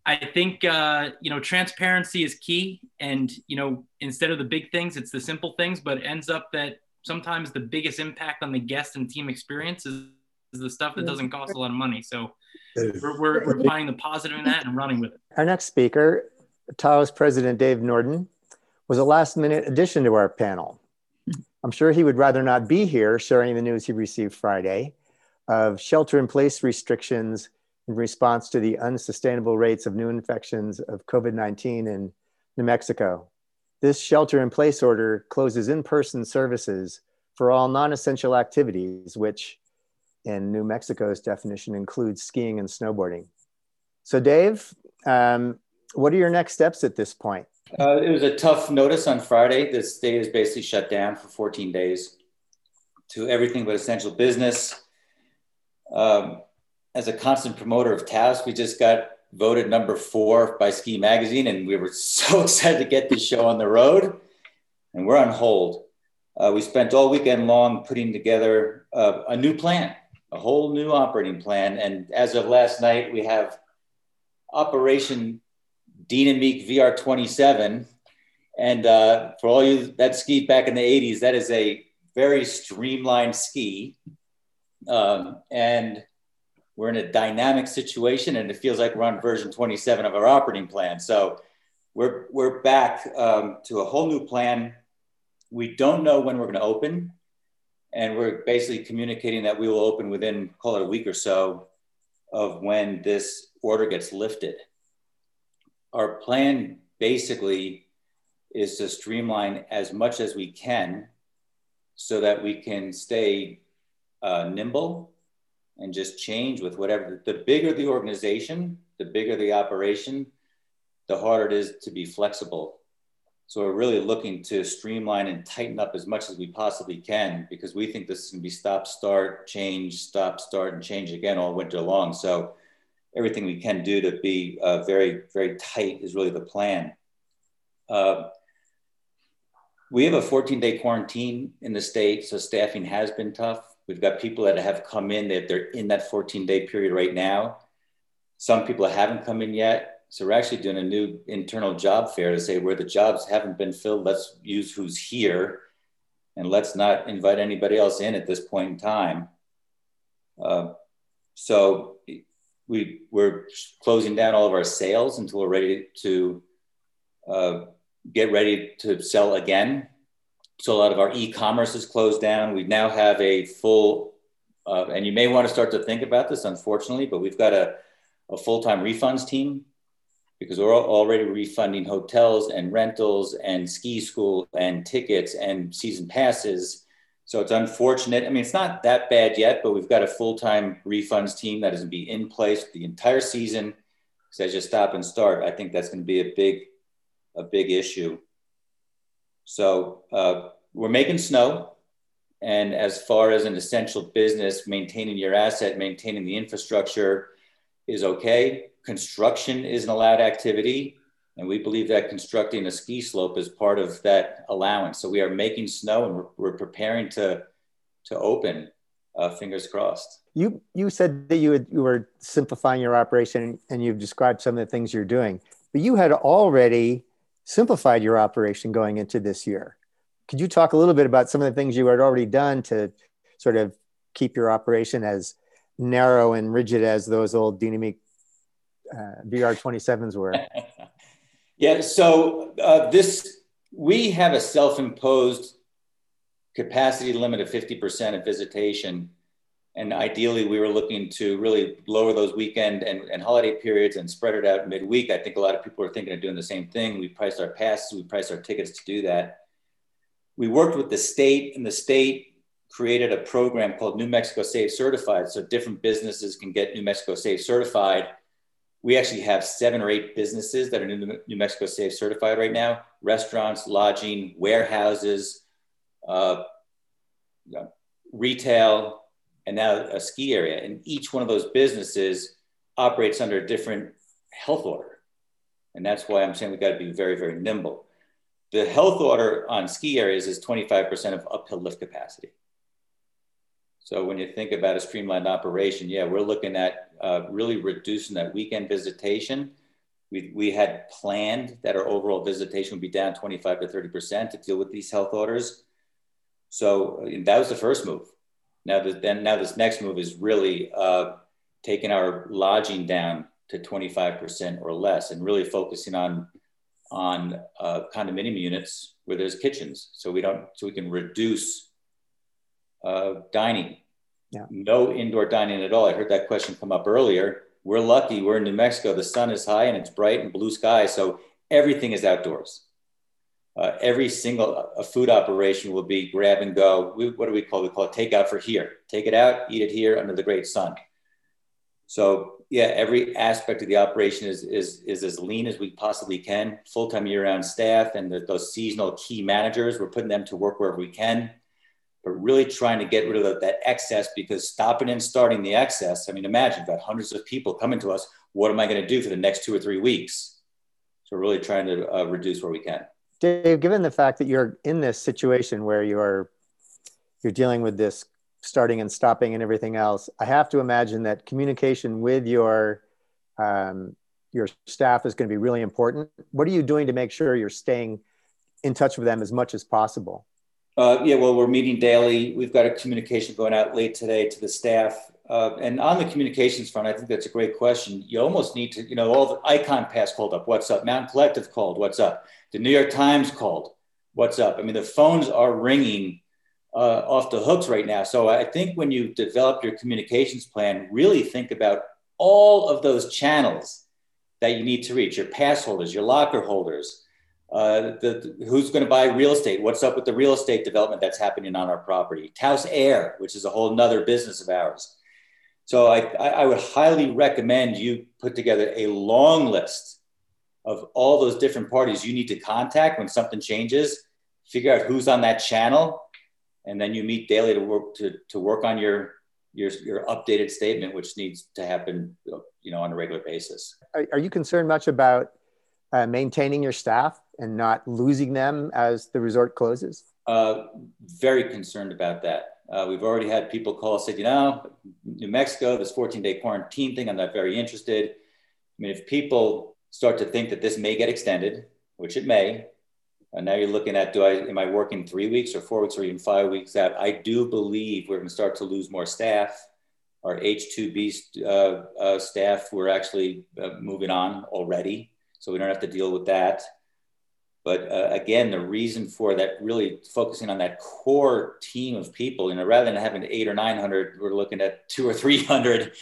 I think uh, you know transparency is key, and you know instead of the big things, it's the simple things. But it ends up that sometimes the biggest impact on the guest and team experience is, is the stuff that doesn't cost a lot of money. So we're, we're, we're finding the positive in that and running with it. Our next speaker, Taos President Dave Norden, was a last minute addition to our panel. I'm sure he would rather not be here sharing the news he received Friday of shelter in place restrictions in response to the unsustainable rates of new infections of COVID 19 in New Mexico. This shelter in place order closes in person services for all non essential activities, which in New Mexico's definition includes skiing and snowboarding. So, Dave, um, what are your next steps at this point? Uh, it was a tough notice on Friday. The state is basically shut down for 14 days to everything but essential business. Um, as a constant promoter of Taos, we just got voted number four by Ski Magazine, and we were so excited to get this show on the road. And we're on hold. Uh, we spent all weekend long putting together uh, a new plan, a whole new operating plan. And as of last night, we have Operation Dynamique VR27. And uh, for all you that skied back in the 80s, that is a very streamlined ski. Um, and we're in a dynamic situation and it feels like we're on version 27 of our operating plan. So we're, we're back um, to a whole new plan. We don't know when we're going to open. And we're basically communicating that we will open within, call it a week or so, of when this order gets lifted. Our plan basically is to streamline as much as we can so that we can stay uh, nimble and just change with whatever. The bigger the organization, the bigger the operation, the harder it is to be flexible. So we're really looking to streamline and tighten up as much as we possibly can because we think this is going to be stop, start, change, stop, start, and change again all winter long. So everything we can do to be uh, very, very tight is really the plan. Uh, we have a 14 day quarantine in the state, so staffing has been tough. We've got people that have come in that they're in that 14 day period right now. Some people haven't come in yet. So we're actually doing a new internal job fair to say where the jobs haven't been filled, let's use who's here and let's not invite anybody else in at this point in time. Uh, so we, we're closing down all of our sales until we're ready to uh, get ready to sell again. So a lot of our e-commerce is closed down. We now have a full, uh, and you may want to start to think about this, unfortunately, but we've got a, a full-time refunds team because we're already refunding hotels and rentals and ski school and tickets and season passes. So it's unfortunate. I mean, it's not that bad yet, but we've got a full-time refunds team that is going to be in place the entire season. So as you stop and start, I think that's going to be a big, a big issue. So uh, we're making snow. And as far as an essential business, maintaining your asset, maintaining the infrastructure is okay. Construction is an allowed activity. And we believe that constructing a ski slope is part of that allowance. So we are making snow and we're, we're preparing to, to open, uh, fingers crossed. You, you said that you, had, you were simplifying your operation and you've described some of the things you're doing, but you had already simplified your operation going into this year. Could you talk a little bit about some of the things you had already done to sort of keep your operation as narrow and rigid as those old Dynamique uh, VR27s were? yeah, so uh, this, we have a self imposed capacity limit of 50% of visitation and ideally, we were looking to really lower those weekend and, and holiday periods and spread it out midweek. I think a lot of people are thinking of doing the same thing. We priced our passes, we priced our tickets to do that. We worked with the state, and the state created a program called New Mexico Safe Certified. So different businesses can get New Mexico Safe Certified. We actually have seven or eight businesses that are New Mexico Safe Certified right now restaurants, lodging, warehouses, uh, retail, and now a ski area. And each one of those businesses operates under a different health order. And that's why I'm saying we've got to be very, very nimble. The health order on ski areas is 25% of uphill lift capacity. So when you think about a streamlined operation, yeah, we're looking at uh, really reducing that weekend visitation We, we had planned that our overall visitation would be down 25 to 30% to deal with these health orders. So that was the first move. Now, the, then now this next move is really uh, taking our lodging down to 25% or less and really focusing on on uh, condominium units where there's kitchens so we don't so we can reduce uh, dining yeah. no indoor dining at all. I heard that question come up earlier. We're lucky. We're in new mexico. The sun is high and it's bright and blue sky so everything is outdoors. Uh, every single a food operation will be grab and go. We, what do we call it? we call it take out for here. Take it out eat it here under the great sun. So yeah, every aspect of the operation is, is, is as lean as we possibly can. Full-time year-round staff and the, those seasonal key managers, we're putting them to work wherever we can, but really trying to get rid of that excess because stopping and starting the excess. I mean, imagine got hundreds of people coming to us. What am I going to do for the next two or three weeks? So really trying to uh, reduce where we can. Dave, given the fact that you're in this situation where you're you're dealing with this starting and stopping and everything else, I have to imagine that communication with your um, your staff is going to be really important. What are you doing to make sure you're staying in touch with them as much as possible? Uh, yeah, well, we're meeting daily. We've got a communication going out late today to the staff. Uh, and on the communications front, I think that's a great question. You almost need to, you know, all the Icon Pass called up. What's up? Mountain Collective called. What's up? The New York Times called. What's up? I mean, the phones are ringing uh, off the hooks right now. So I think when you develop your communications plan, really think about all of those channels that you need to reach your pass holders, your locker holders, uh, the, who's going to buy real estate, what's up with the real estate development that's happening on our property, Taos Air, which is a whole nother business of ours. So I, I would highly recommend you put together a long list of all those different parties you need to contact when something changes, figure out who's on that channel, and then you meet daily to work to, to work on your your your updated statement, which needs to happen, you know, on a regular basis. Are, are you concerned much about uh, maintaining your staff and not losing them as the resort closes? Uh, very concerned about that. Uh, we've already had people call said, you know, New Mexico, this 14 day quarantine thing, I'm not very interested. I mean, if people start to think that this may get extended, which it may, and now you're looking at do I am I working three weeks or four weeks or even five weeks out? I do believe we're going to start to lose more staff. Our H2B uh, uh, staff we're actually uh, moving on already, so we don't have to deal with that. But uh, again, the reason for that really focusing on that core team of people, you know, rather than having eight or nine hundred, we're looking at two or three hundred,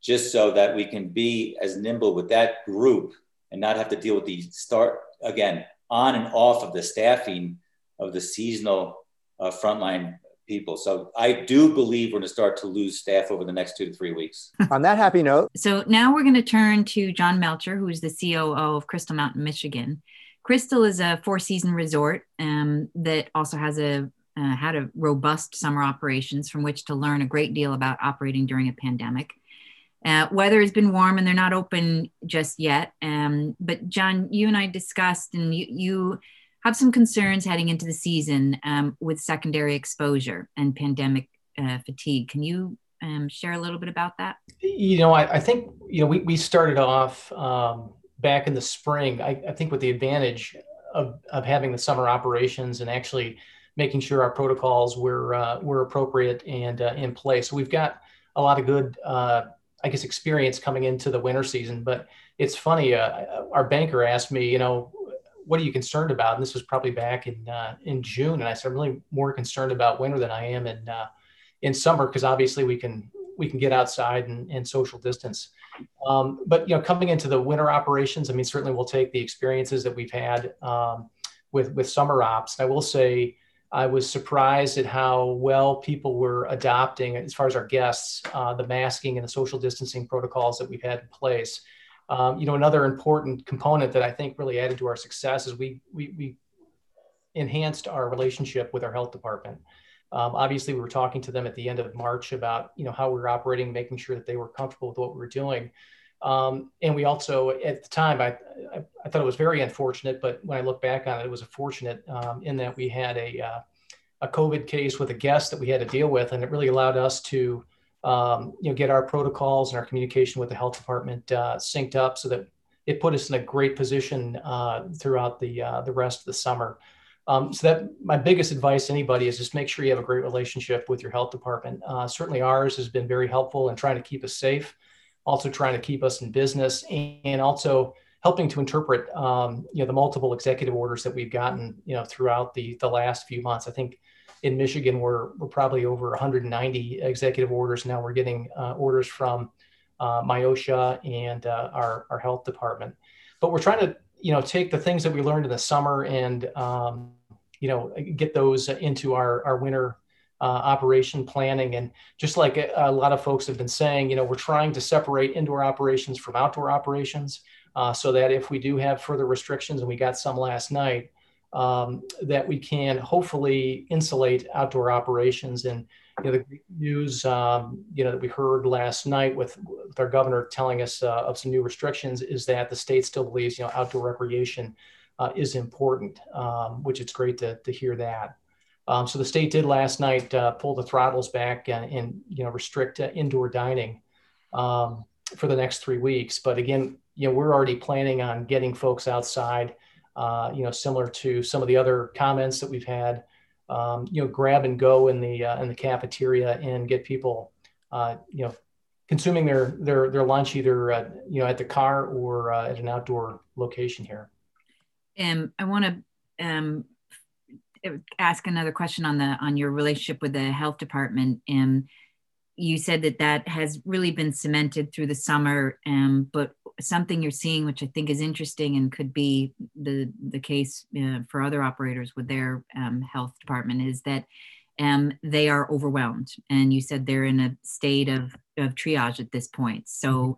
just so that we can be as nimble with that group and not have to deal with the start again on and off of the staffing of the seasonal uh, frontline people. So I do believe we're going to start to lose staff over the next two to three weeks. On that happy note. So now we're going to turn to John Melcher, who is the COO of Crystal Mountain, Michigan. Crystal is a four season resort um, that also has a uh, had a robust summer operations from which to learn a great deal about operating during a pandemic. Uh, weather has been warm and they're not open just yet. Um, but John, you and I discussed, and you, you have some concerns heading into the season um, with secondary exposure and pandemic uh, fatigue. Can you um, share a little bit about that? You know, I, I think you know we we started off um, back in the spring. I, I think with the advantage of of having the summer operations and actually making sure our protocols were uh, were appropriate and uh, in place. We've got a lot of good uh, I guess, experience coming into the winter season. But it's funny. Uh, our banker asked me, you know, what are you concerned about? And this was probably back in uh, in June, and I said, I'm really more concerned about winter than I am in uh, in summer because obviously we can we can get outside and, and social distance. Um, but you know, coming into the winter operations, I mean, certainly we'll take the experiences that we've had um, with with summer ops. I will say I was surprised at how well people were adopting, as far as our guests, uh, the masking and the social distancing protocols that we've had in place. Um, you know, another important component that I think really added to our success is we we, we enhanced our relationship with our health department. Um, obviously, we were talking to them at the end of March about you know how we were operating, making sure that they were comfortable with what we were doing. Um, and we also, at the time, I, I, I, thought it was very unfortunate, but when I look back on it, it was a fortunate um, in that we had a, uh, a COVID case with a guest that we had to deal with, and it really allowed us to, um, you know, get our protocols and our communication with the health department uh, synced up so that it put us in a great position uh, throughout the uh, the rest of the summer. Um, so that my biggest advice to anybody is just make sure you have a great relationship with your health department. Uh, certainly ours has been very helpful in trying to keep us safe, also trying to keep us in business, and also helping to interpret um, you know the multiple executive orders that we've gotten you know throughout the the last few months. I think in Michigan we're we're probably over 190 executive orders now. We're getting uh, orders from uh, MIOSHA and uh, our our health department, but we're trying to you know take the things that we learned in the summer and um, you know get those into our our winter uh, operation planning. And just like a, a, lot of folks have been saying you know we're trying to separate indoor operations from outdoor operations uh, so that if we do have further restrictions and we got some last night um, that we can hopefully insulate outdoor operations. And you know the news um, you know that we heard last night with, with our governor telling us uh, of some new restrictions is that the state still believes you know outdoor recreation uh, is important, um, which it's great to, to hear that. Um, so the state did last night uh, pull the throttles back and, and you know restrict uh, indoor dining um, for the next three weeks. But again, you know we're already planning on getting folks outside. Uh, you know, similar to some of the other comments that we've had. Um, you know, grab and go in the uh, in the cafeteria and get people, uh, you know, consuming their their their lunch either you know at the car or at an outdoor location here. Um, I want to um, ask another question on the on your relationship with the health department. Um, you said that that has really been cemented through the summer, um, but something you're seeing, which I think is interesting and could be the the case uh, for other operators with their um, health department, is that um, they are overwhelmed. And you said they're in a state of, of triage at this point. So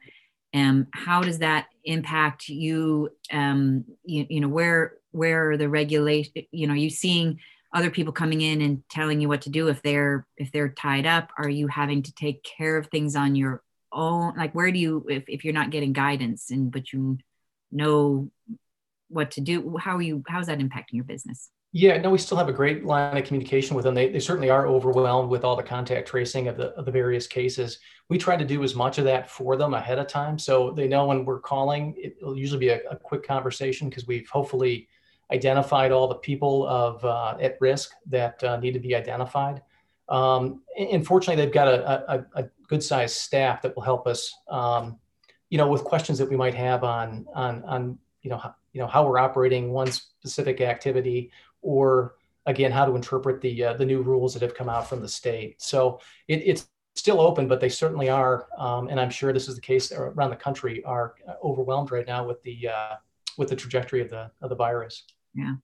um, how does that impact you, um, you, you know, where, where are the regulation, you know, are you seeing other people coming in and telling you what to do if they're, if they're tied up, are you having to take care of things on your own? Like, where do you, if, if you're not getting guidance and, but you know what to do, how are you, how's that impacting your business? Yeah, no, we still have a great line of communication with them. They, they certainly are overwhelmed with all the contact tracing of the, of the various cases. We try to do as much of that for them ahead of time. So they know when we're calling, it'll usually be a, a quick conversation because we've hopefully identified all the people of uh, at risk that uh, need to be identified. Um, and fortunately, they've got a, a, a good sized staff that will help us, um, you know, with questions that we might have on, on, on, you know, you know, how we're operating one specific activity or again how to interpret the uh, the new rules that have come out from the state. So it, it's still open, but they certainly are, um, and I'm sure this is the case around the country, are overwhelmed right now with the uh, with the trajectory of the of the virus. Yeah,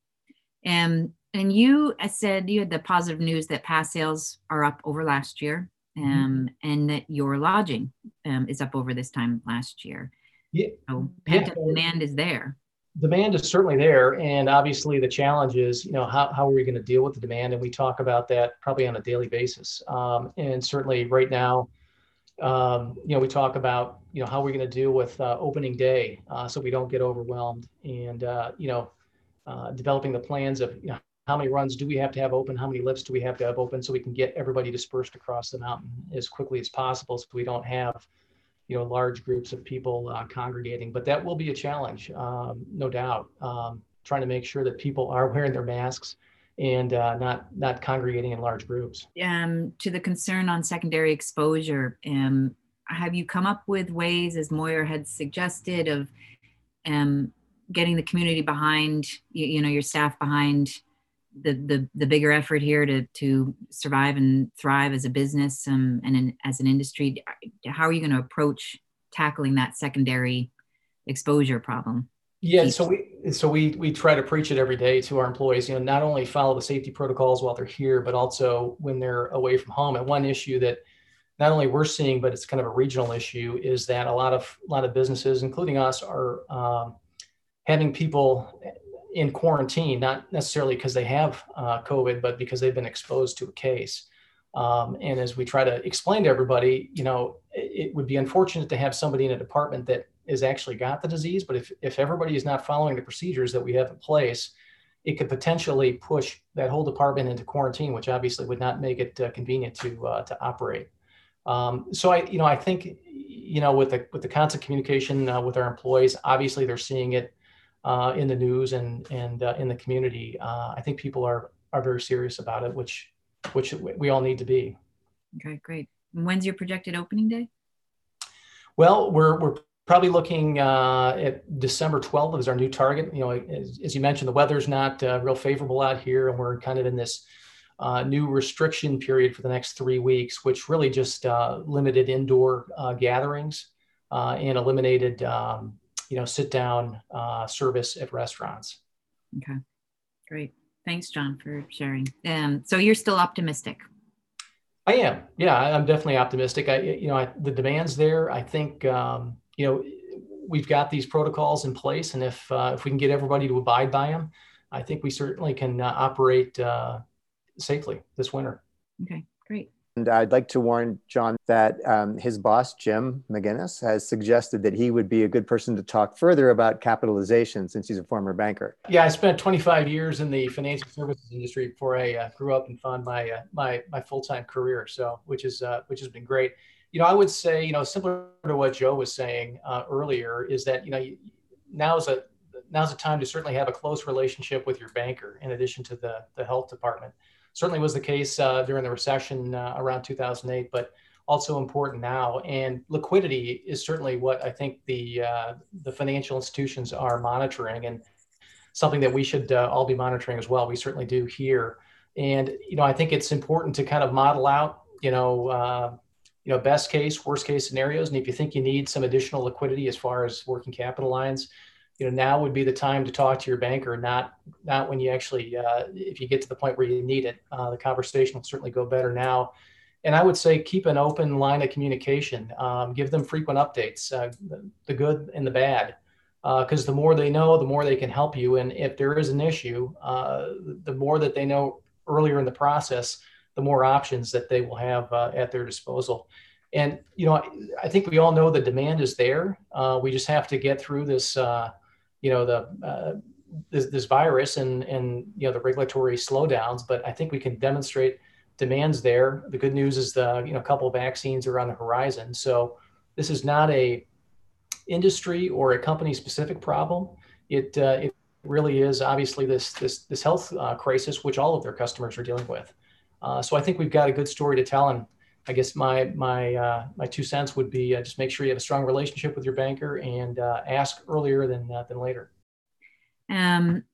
and and you I said you had the positive news that pass sales are up over last year, mm-hmm. um, mm-hmm. and that your lodging um, is up over this time last year. Yeah, so pent up yeah. demand is there demand is certainly there and obviously the challenge is you know how, how are we going to deal with the demand? And we talk about that probably on a daily basis. Um, and certainly right now um, you know we talk about you know how we're going to deal with uh, opening day uh, so we don't get overwhelmed. And uh, you know uh, developing the plans of you know how many runs do we have to have open? How many lifts do we have to have open so we can get everybody dispersed across the mountain as quickly as possible so we don't have you know large groups of people uh, congregating but that will be a challenge um, no doubt. Um, trying to make sure that people are wearing their masks and uh, not not congregating in large groups. Um, to the concern on secondary exposure um, have you come up with ways as Maura had suggested of um, getting the community behind you, you know your staff behind the, the the bigger effort here to to survive and thrive as a business um, and in, as an industry how are you going to approach tackling that secondary exposure problem? Yeah so we so we we try to preach it every day to our employees you know not only follow the safety protocols while they're here but also when they're away from home. And one issue that not only we're seeing but it's kind of a regional issue is that a lot of a lot of businesses including us are um, having people in quarantine, not necessarily because they have uh, COVID, but because they've been exposed to a case. Um, and as we try to explain to everybody, you know, it, it, would be unfortunate to have somebody in a department that has actually got the disease, but if, if everybody is not following the procedures that we have in place, it could potentially push that whole department into quarantine, which obviously would not make it uh, convenient to uh, to operate. Um, so I, you know, I think you know, with the with the constant communication uh, with our employees, obviously they're seeing it uh, in the news and and uh, in the community. Uh, I think people are are very serious about it, which which we all need to be. Okay, great. And when's your projected opening day? Well, we're we're probably looking uh, at December 12th as our new target. You know, as, as you mentioned, the weather's not uh, real favorable out here, and we're kind of in this uh, new restriction period for the next three weeks, which really just uh, limited indoor uh, gatherings uh, and eliminated, um, you know, sit-down uh, service at restaurants. Okay, great. Thanks, John, for sharing. Um, so you're still optimistic. I am. Yeah, I'm definitely optimistic. I, you know, I, the demand's there. I think, um, you know, we've got these protocols in place, and if uh, if we can get everybody to abide by them, I think we certainly can uh, operate uh, safely this winter. Okay, great. And I'd like to warn John that um, his boss, Jim MacInnes, has suggested that he would be a good person to talk further about capitalization since he's a former banker. Yeah, I spent 25 years in the financial services industry before I uh, grew up and found my uh, my my full time career. So, which is uh, which has been great. You know, I would say, you know, similar to what Joe was saying uh, earlier, is that you know now's a now's a time to certainly have a close relationship with your banker in addition to the the health department certainly was the case uh, during the recession uh, around 2008, but also important now. And liquidity is certainly what I think the uh, the financial institutions are monitoring, and something that we should uh, all be monitoring as well. We certainly do here. And you know, I think it's important to kind of model out, you know, uh, you know, best case, worst case scenarios. And if you think you need some additional liquidity as far as working capital lines, you know now would be the time to talk to your banker not not when you actually uh, if you get to the point where you need it. Uh, the conversation will certainly go better now. And i would say keep an open line of communication. Um, give them frequent updates uh, the, good and the bad. Because uh, the more they know the more they can help you. And if there is an issue uh, the more that they know earlier in the process the more options that they will have uh, at their disposal. And you know i think we all know the demand is there. We just have to get through this you know the uh, this, this virus and and you know the regulatory slowdowns but i think we can demonstrate demands there. The good news is the you know a couple of vaccines are on the horizon. So this is not a industry or a company specific problem. It uh, it really is obviously this this this health uh, crisis which all of their customers are dealing with. Uh, so i think we've got a good story to tell and I guess my my uh, my two cents would be uh, just make sure you have a strong relationship with your banker and uh, ask earlier than uh, than later. Um,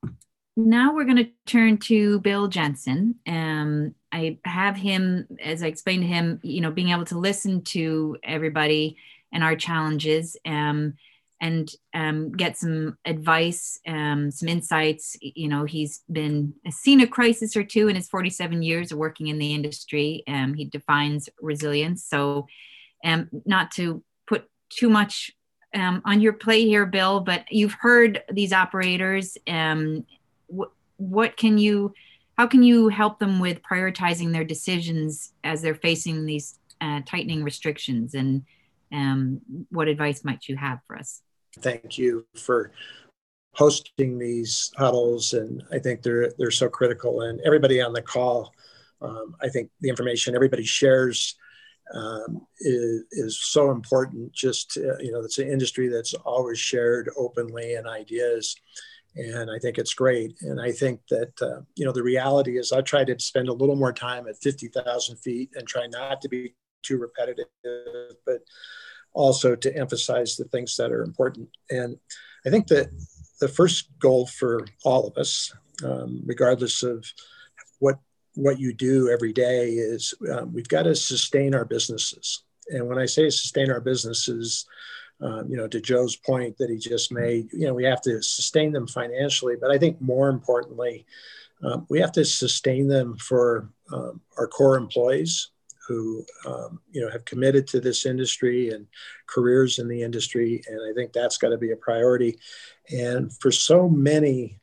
now we're going to turn to Bill Jensen. Um, I have him, as I explained to him, you know, being able to listen to everybody and our challenges. Um, and um, get some advice, um, some insights. You know, he's been seen a crisis or two in his 47 years of working in the industry. Um, he defines resilience. So, um, not to put too much um, on your plate here, Bill, but you've heard these operators. Um, wh- what can you, how can you help them with prioritizing their decisions as they're facing these uh, tightening restrictions? And what advice might you have for us? Thank you for hosting these huddles and i think they're they're so critical. And everybody on the call um, i think the information everybody shares um, is, is so important. Just to, you know it's an industry that's always shared openly and ideas and i think it's great. And i think that uh, you know the reality is i try to spend a little more time at 50000 feet and try not to be too repetitive but also to emphasize the things that are important. And I think that the first goal for all of us, um, regardless of what what you do every day, is um, we've got to sustain our businesses. And when I say sustain our businesses, um, you know, to Joe's point that he just made, you know, we have to sustain them financially, but I think more importantly, um, we have to sustain them for um, our core employees who um, you know have committed to this industry and careers in the industry and i think that's got to be a priority. And for so many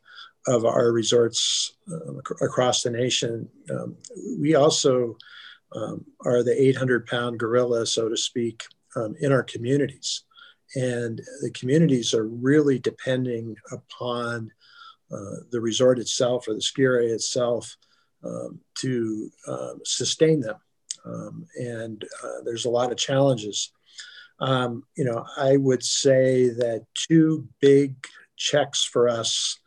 of our resorts uh, across the nation um, we also um, are the 800 pound gorilla so to speak um, in our communities. And the communities are really depending upon uh, the resort itself or the ski area itself um, to um, sustain them um, and uh, there's a lot of challenges. Um, you know, I would say that two big checks for us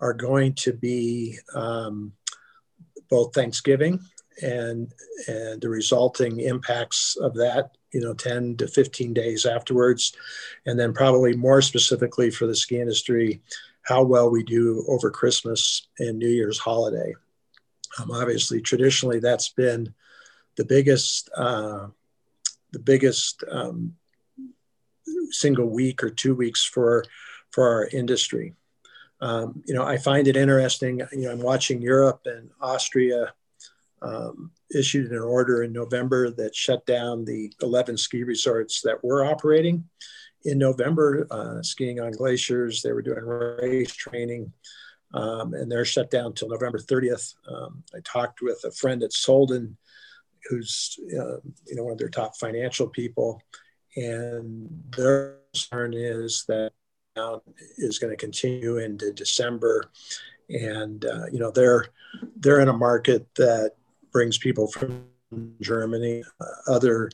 are going to be um, both Thanksgiving and and the resulting impacts of that you know 10 to 15 days afterwards and then probably more specifically for the ski industry how well we do over christmas and new year's holiday um, obviously traditionally that's been the biggest uh, the biggest um, single week or two weeks for for our industry um, you know i find it interesting you know i'm watching europe and austria um, issued an order in November that shut down the 11 ski resorts that were operating in November, uh, skiing on glaciers. They were doing race training, um, and they're shut down until November 30th. Um, I talked with a friend at Solden, who's uh, you know one of their top financial people, and their concern is that is going to continue into December, and uh, you know they're they're in a market that brings people from Germany, uh, other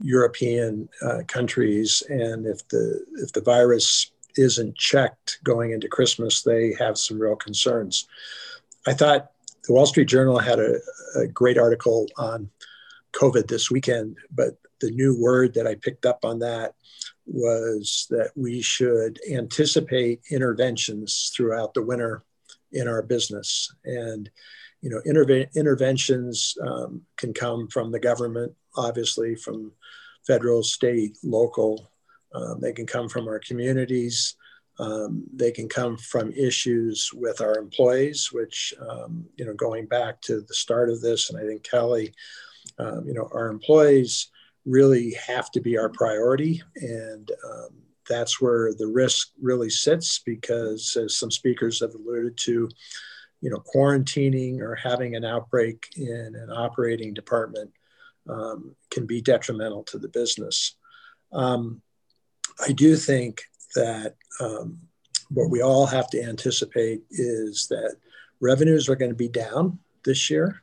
European uh, countries, and if the if the virus isn't checked going into Christmas, they have some real concerns. I thought the Wall Street Journal had a, a great article on COVID this weekend, but the new word that I picked up on that was that we should anticipate interventions throughout the winter in our business. And you know, interve- interventions um, can come from the government, obviously, from federal, state, local. Um, they can come from our communities. Um, they can come from issues with our employees, which, um, you know, going back to the start of this, and I think Kelly, um, you know, our employees really have to be our priority. And um, that's where the risk really sits because, as some speakers have alluded to, you know, quarantining or having an outbreak in an operating department um, can be detrimental to the business. Um, I do think that um, what we all have to anticipate is that revenues are going to be down this year.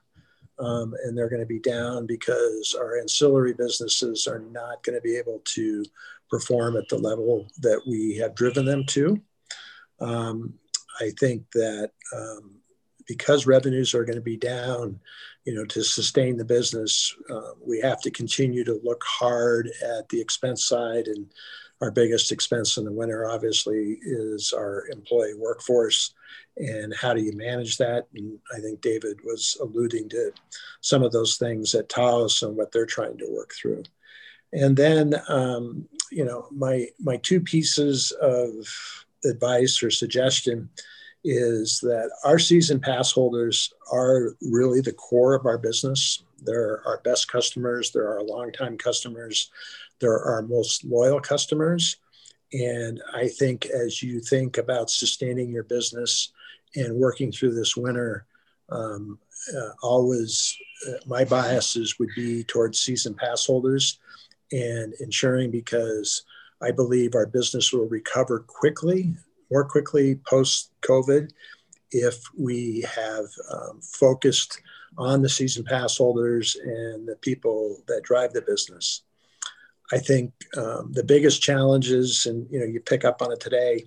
Um, and they're going to be down because our ancillary businesses are not going to be able to perform at the level that we have driven them to. Um, I think that um, because revenues are going to be down, you know, to sustain the business, uh, we have to continue to look hard at the expense side. And our biggest expense in the winter, obviously, is our employee workforce. And how do you manage that? And I think David was alluding to some of those things at Taos and what they're trying to work through. And then, um, you know, my my two pieces of advice or suggestion is that our season pass holders are really the core of our business. They're our best customers, they're our longtime customers, they're our most loyal customers. And I think as you think about sustaining your business and working through this winter, um, uh, always uh, my biases would be towards season pass holders and ensuring because I believe our business will recover quickly more quickly post COVID if we have um, focused on the season pass holders and the people that drive the business. I think um, the biggest challenges, and you know, you pick up on it today.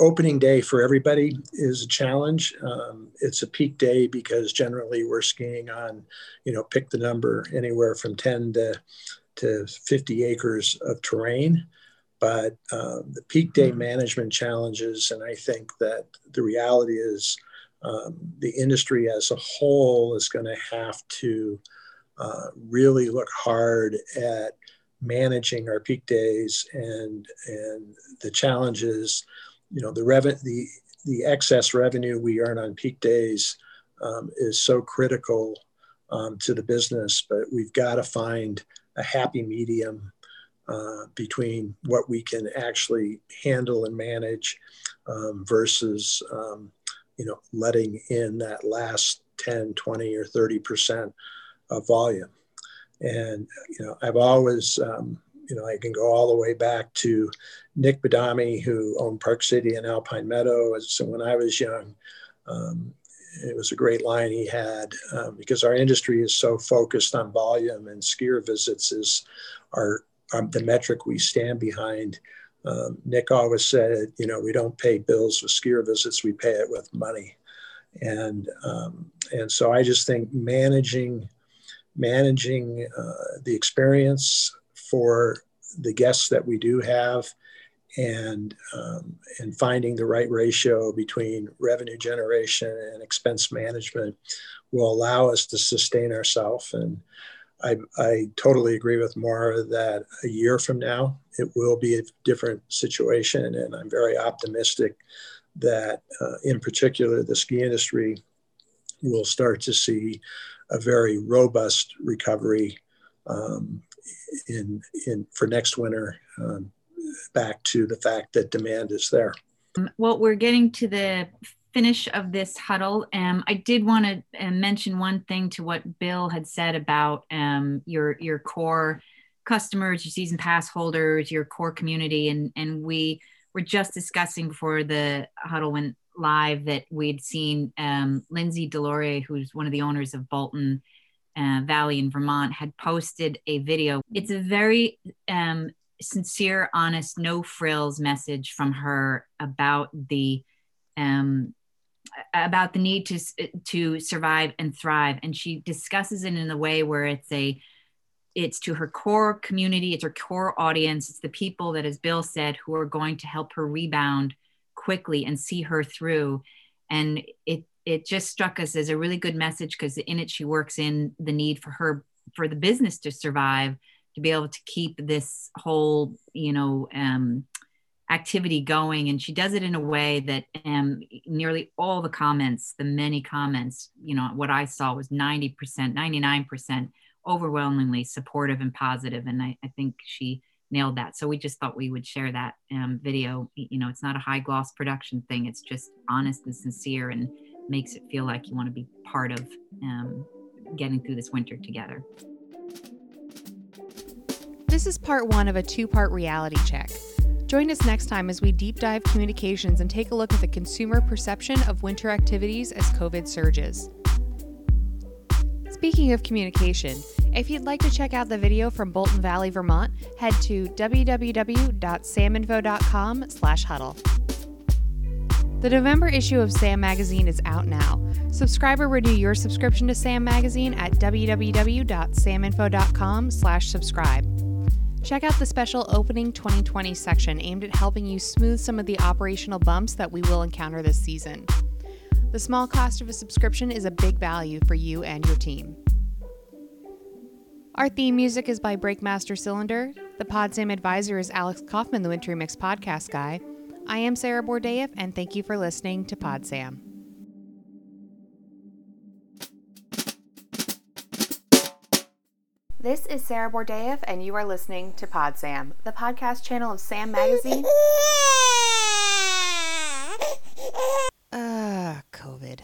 Opening day for everybody is a challenge. Um, it's a peak day because generally we're skiing on, you know, pick the number anywhere from 10 to, to 50 acres of terrain but um, the peak day mm-hmm. management challenges, and I think that the reality is um, the industry as a whole is going to have to uh, really look hard at managing our peak days and and the challenges. You know, the revenue, the the excess revenue we earn on peak days um, is so critical um, to the business, but we've got to find a happy medium uh, between what we can actually handle and manage um, versus um, you know letting in that last 10 20 or 30 percent of volume and you know i've always um, you know i can go all the way back to nick badami who owned park city and alpine meadow so when i was young um, it was a great line he had um, because our industry is so focused on volume and skier visits is our um, the metric we stand behind. Um, Nick always said, you know, we don't pay bills with skier visits, we pay it with money. And, um, and so I just think managing, managing uh, the experience for the guests that we do have and um, and finding the right ratio between revenue generation and expense management will allow us to sustain ourselves and I, I totally agree with Maura that a year from now it will be a different situation. And I'm very optimistic that uh, in particular the ski industry will start to see a very robust recovery um, in, in for next winter um, back to the fact that demand is there. Um, well, we're getting to the finish of this huddle. Um, I did want to uh, mention one thing to what Bill had said about um, your your core customers, your season pass holders, your core community, and and we were just discussing before the huddle went live that we'd seen um, Lindsay DesLauriers, who's one of the owners of Bolton uh, Valley in Vermont, had posted a video. It's a very um, sincere, honest, no frills message from her about the um, about the need to to survive and thrive, and she discusses it in a way where it's a it's to her core community, it's her core audience, it's the people that, as Bill said, who are going to help her rebound quickly and see her through. And it it just struck us as a really good message because in it she works in the need for her for the business to survive to be able to keep this whole you know um, activity going and she does it in a way that um, nearly all the comments the many comments you know what i saw was 90% 99% overwhelmingly supportive and positive and I, I think she nailed that so we just thought we would share that um, video you know it's not a high gloss production thing it's just honest and sincere and makes it feel like you want to be part of um, getting through this winter together this is part one of a two part reality check. Join us next time as we deep dive communications and take a look at the consumer perception of winter activities as COVID surges. Speaking of communication, if you'd like to check out the video from Bolton Valley, Vermont, head to www.saminfo.com/huddle. The November issue of SAM Magazine is out now. Subscribe or renew your subscription to SAM Magazine at www.saminfo.com slash subscribe. Check out the special Opening 2020 section aimed at helping you smooth some of the operational bumps that we will encounter this season. The small cost of a subscription is a big value for you and your team. Our theme music is by Breakmaster Cylinder. The PodSam advisor is Alex Kaufman, the Wintry Mix podcast guy. I am Sarah Borodaeff, and thank you for listening to Pod Sam. This is Sarah Borodaeff, and you are listening to Pod Sam, the podcast channel of Sam Magazine. Ah, uh, COVID.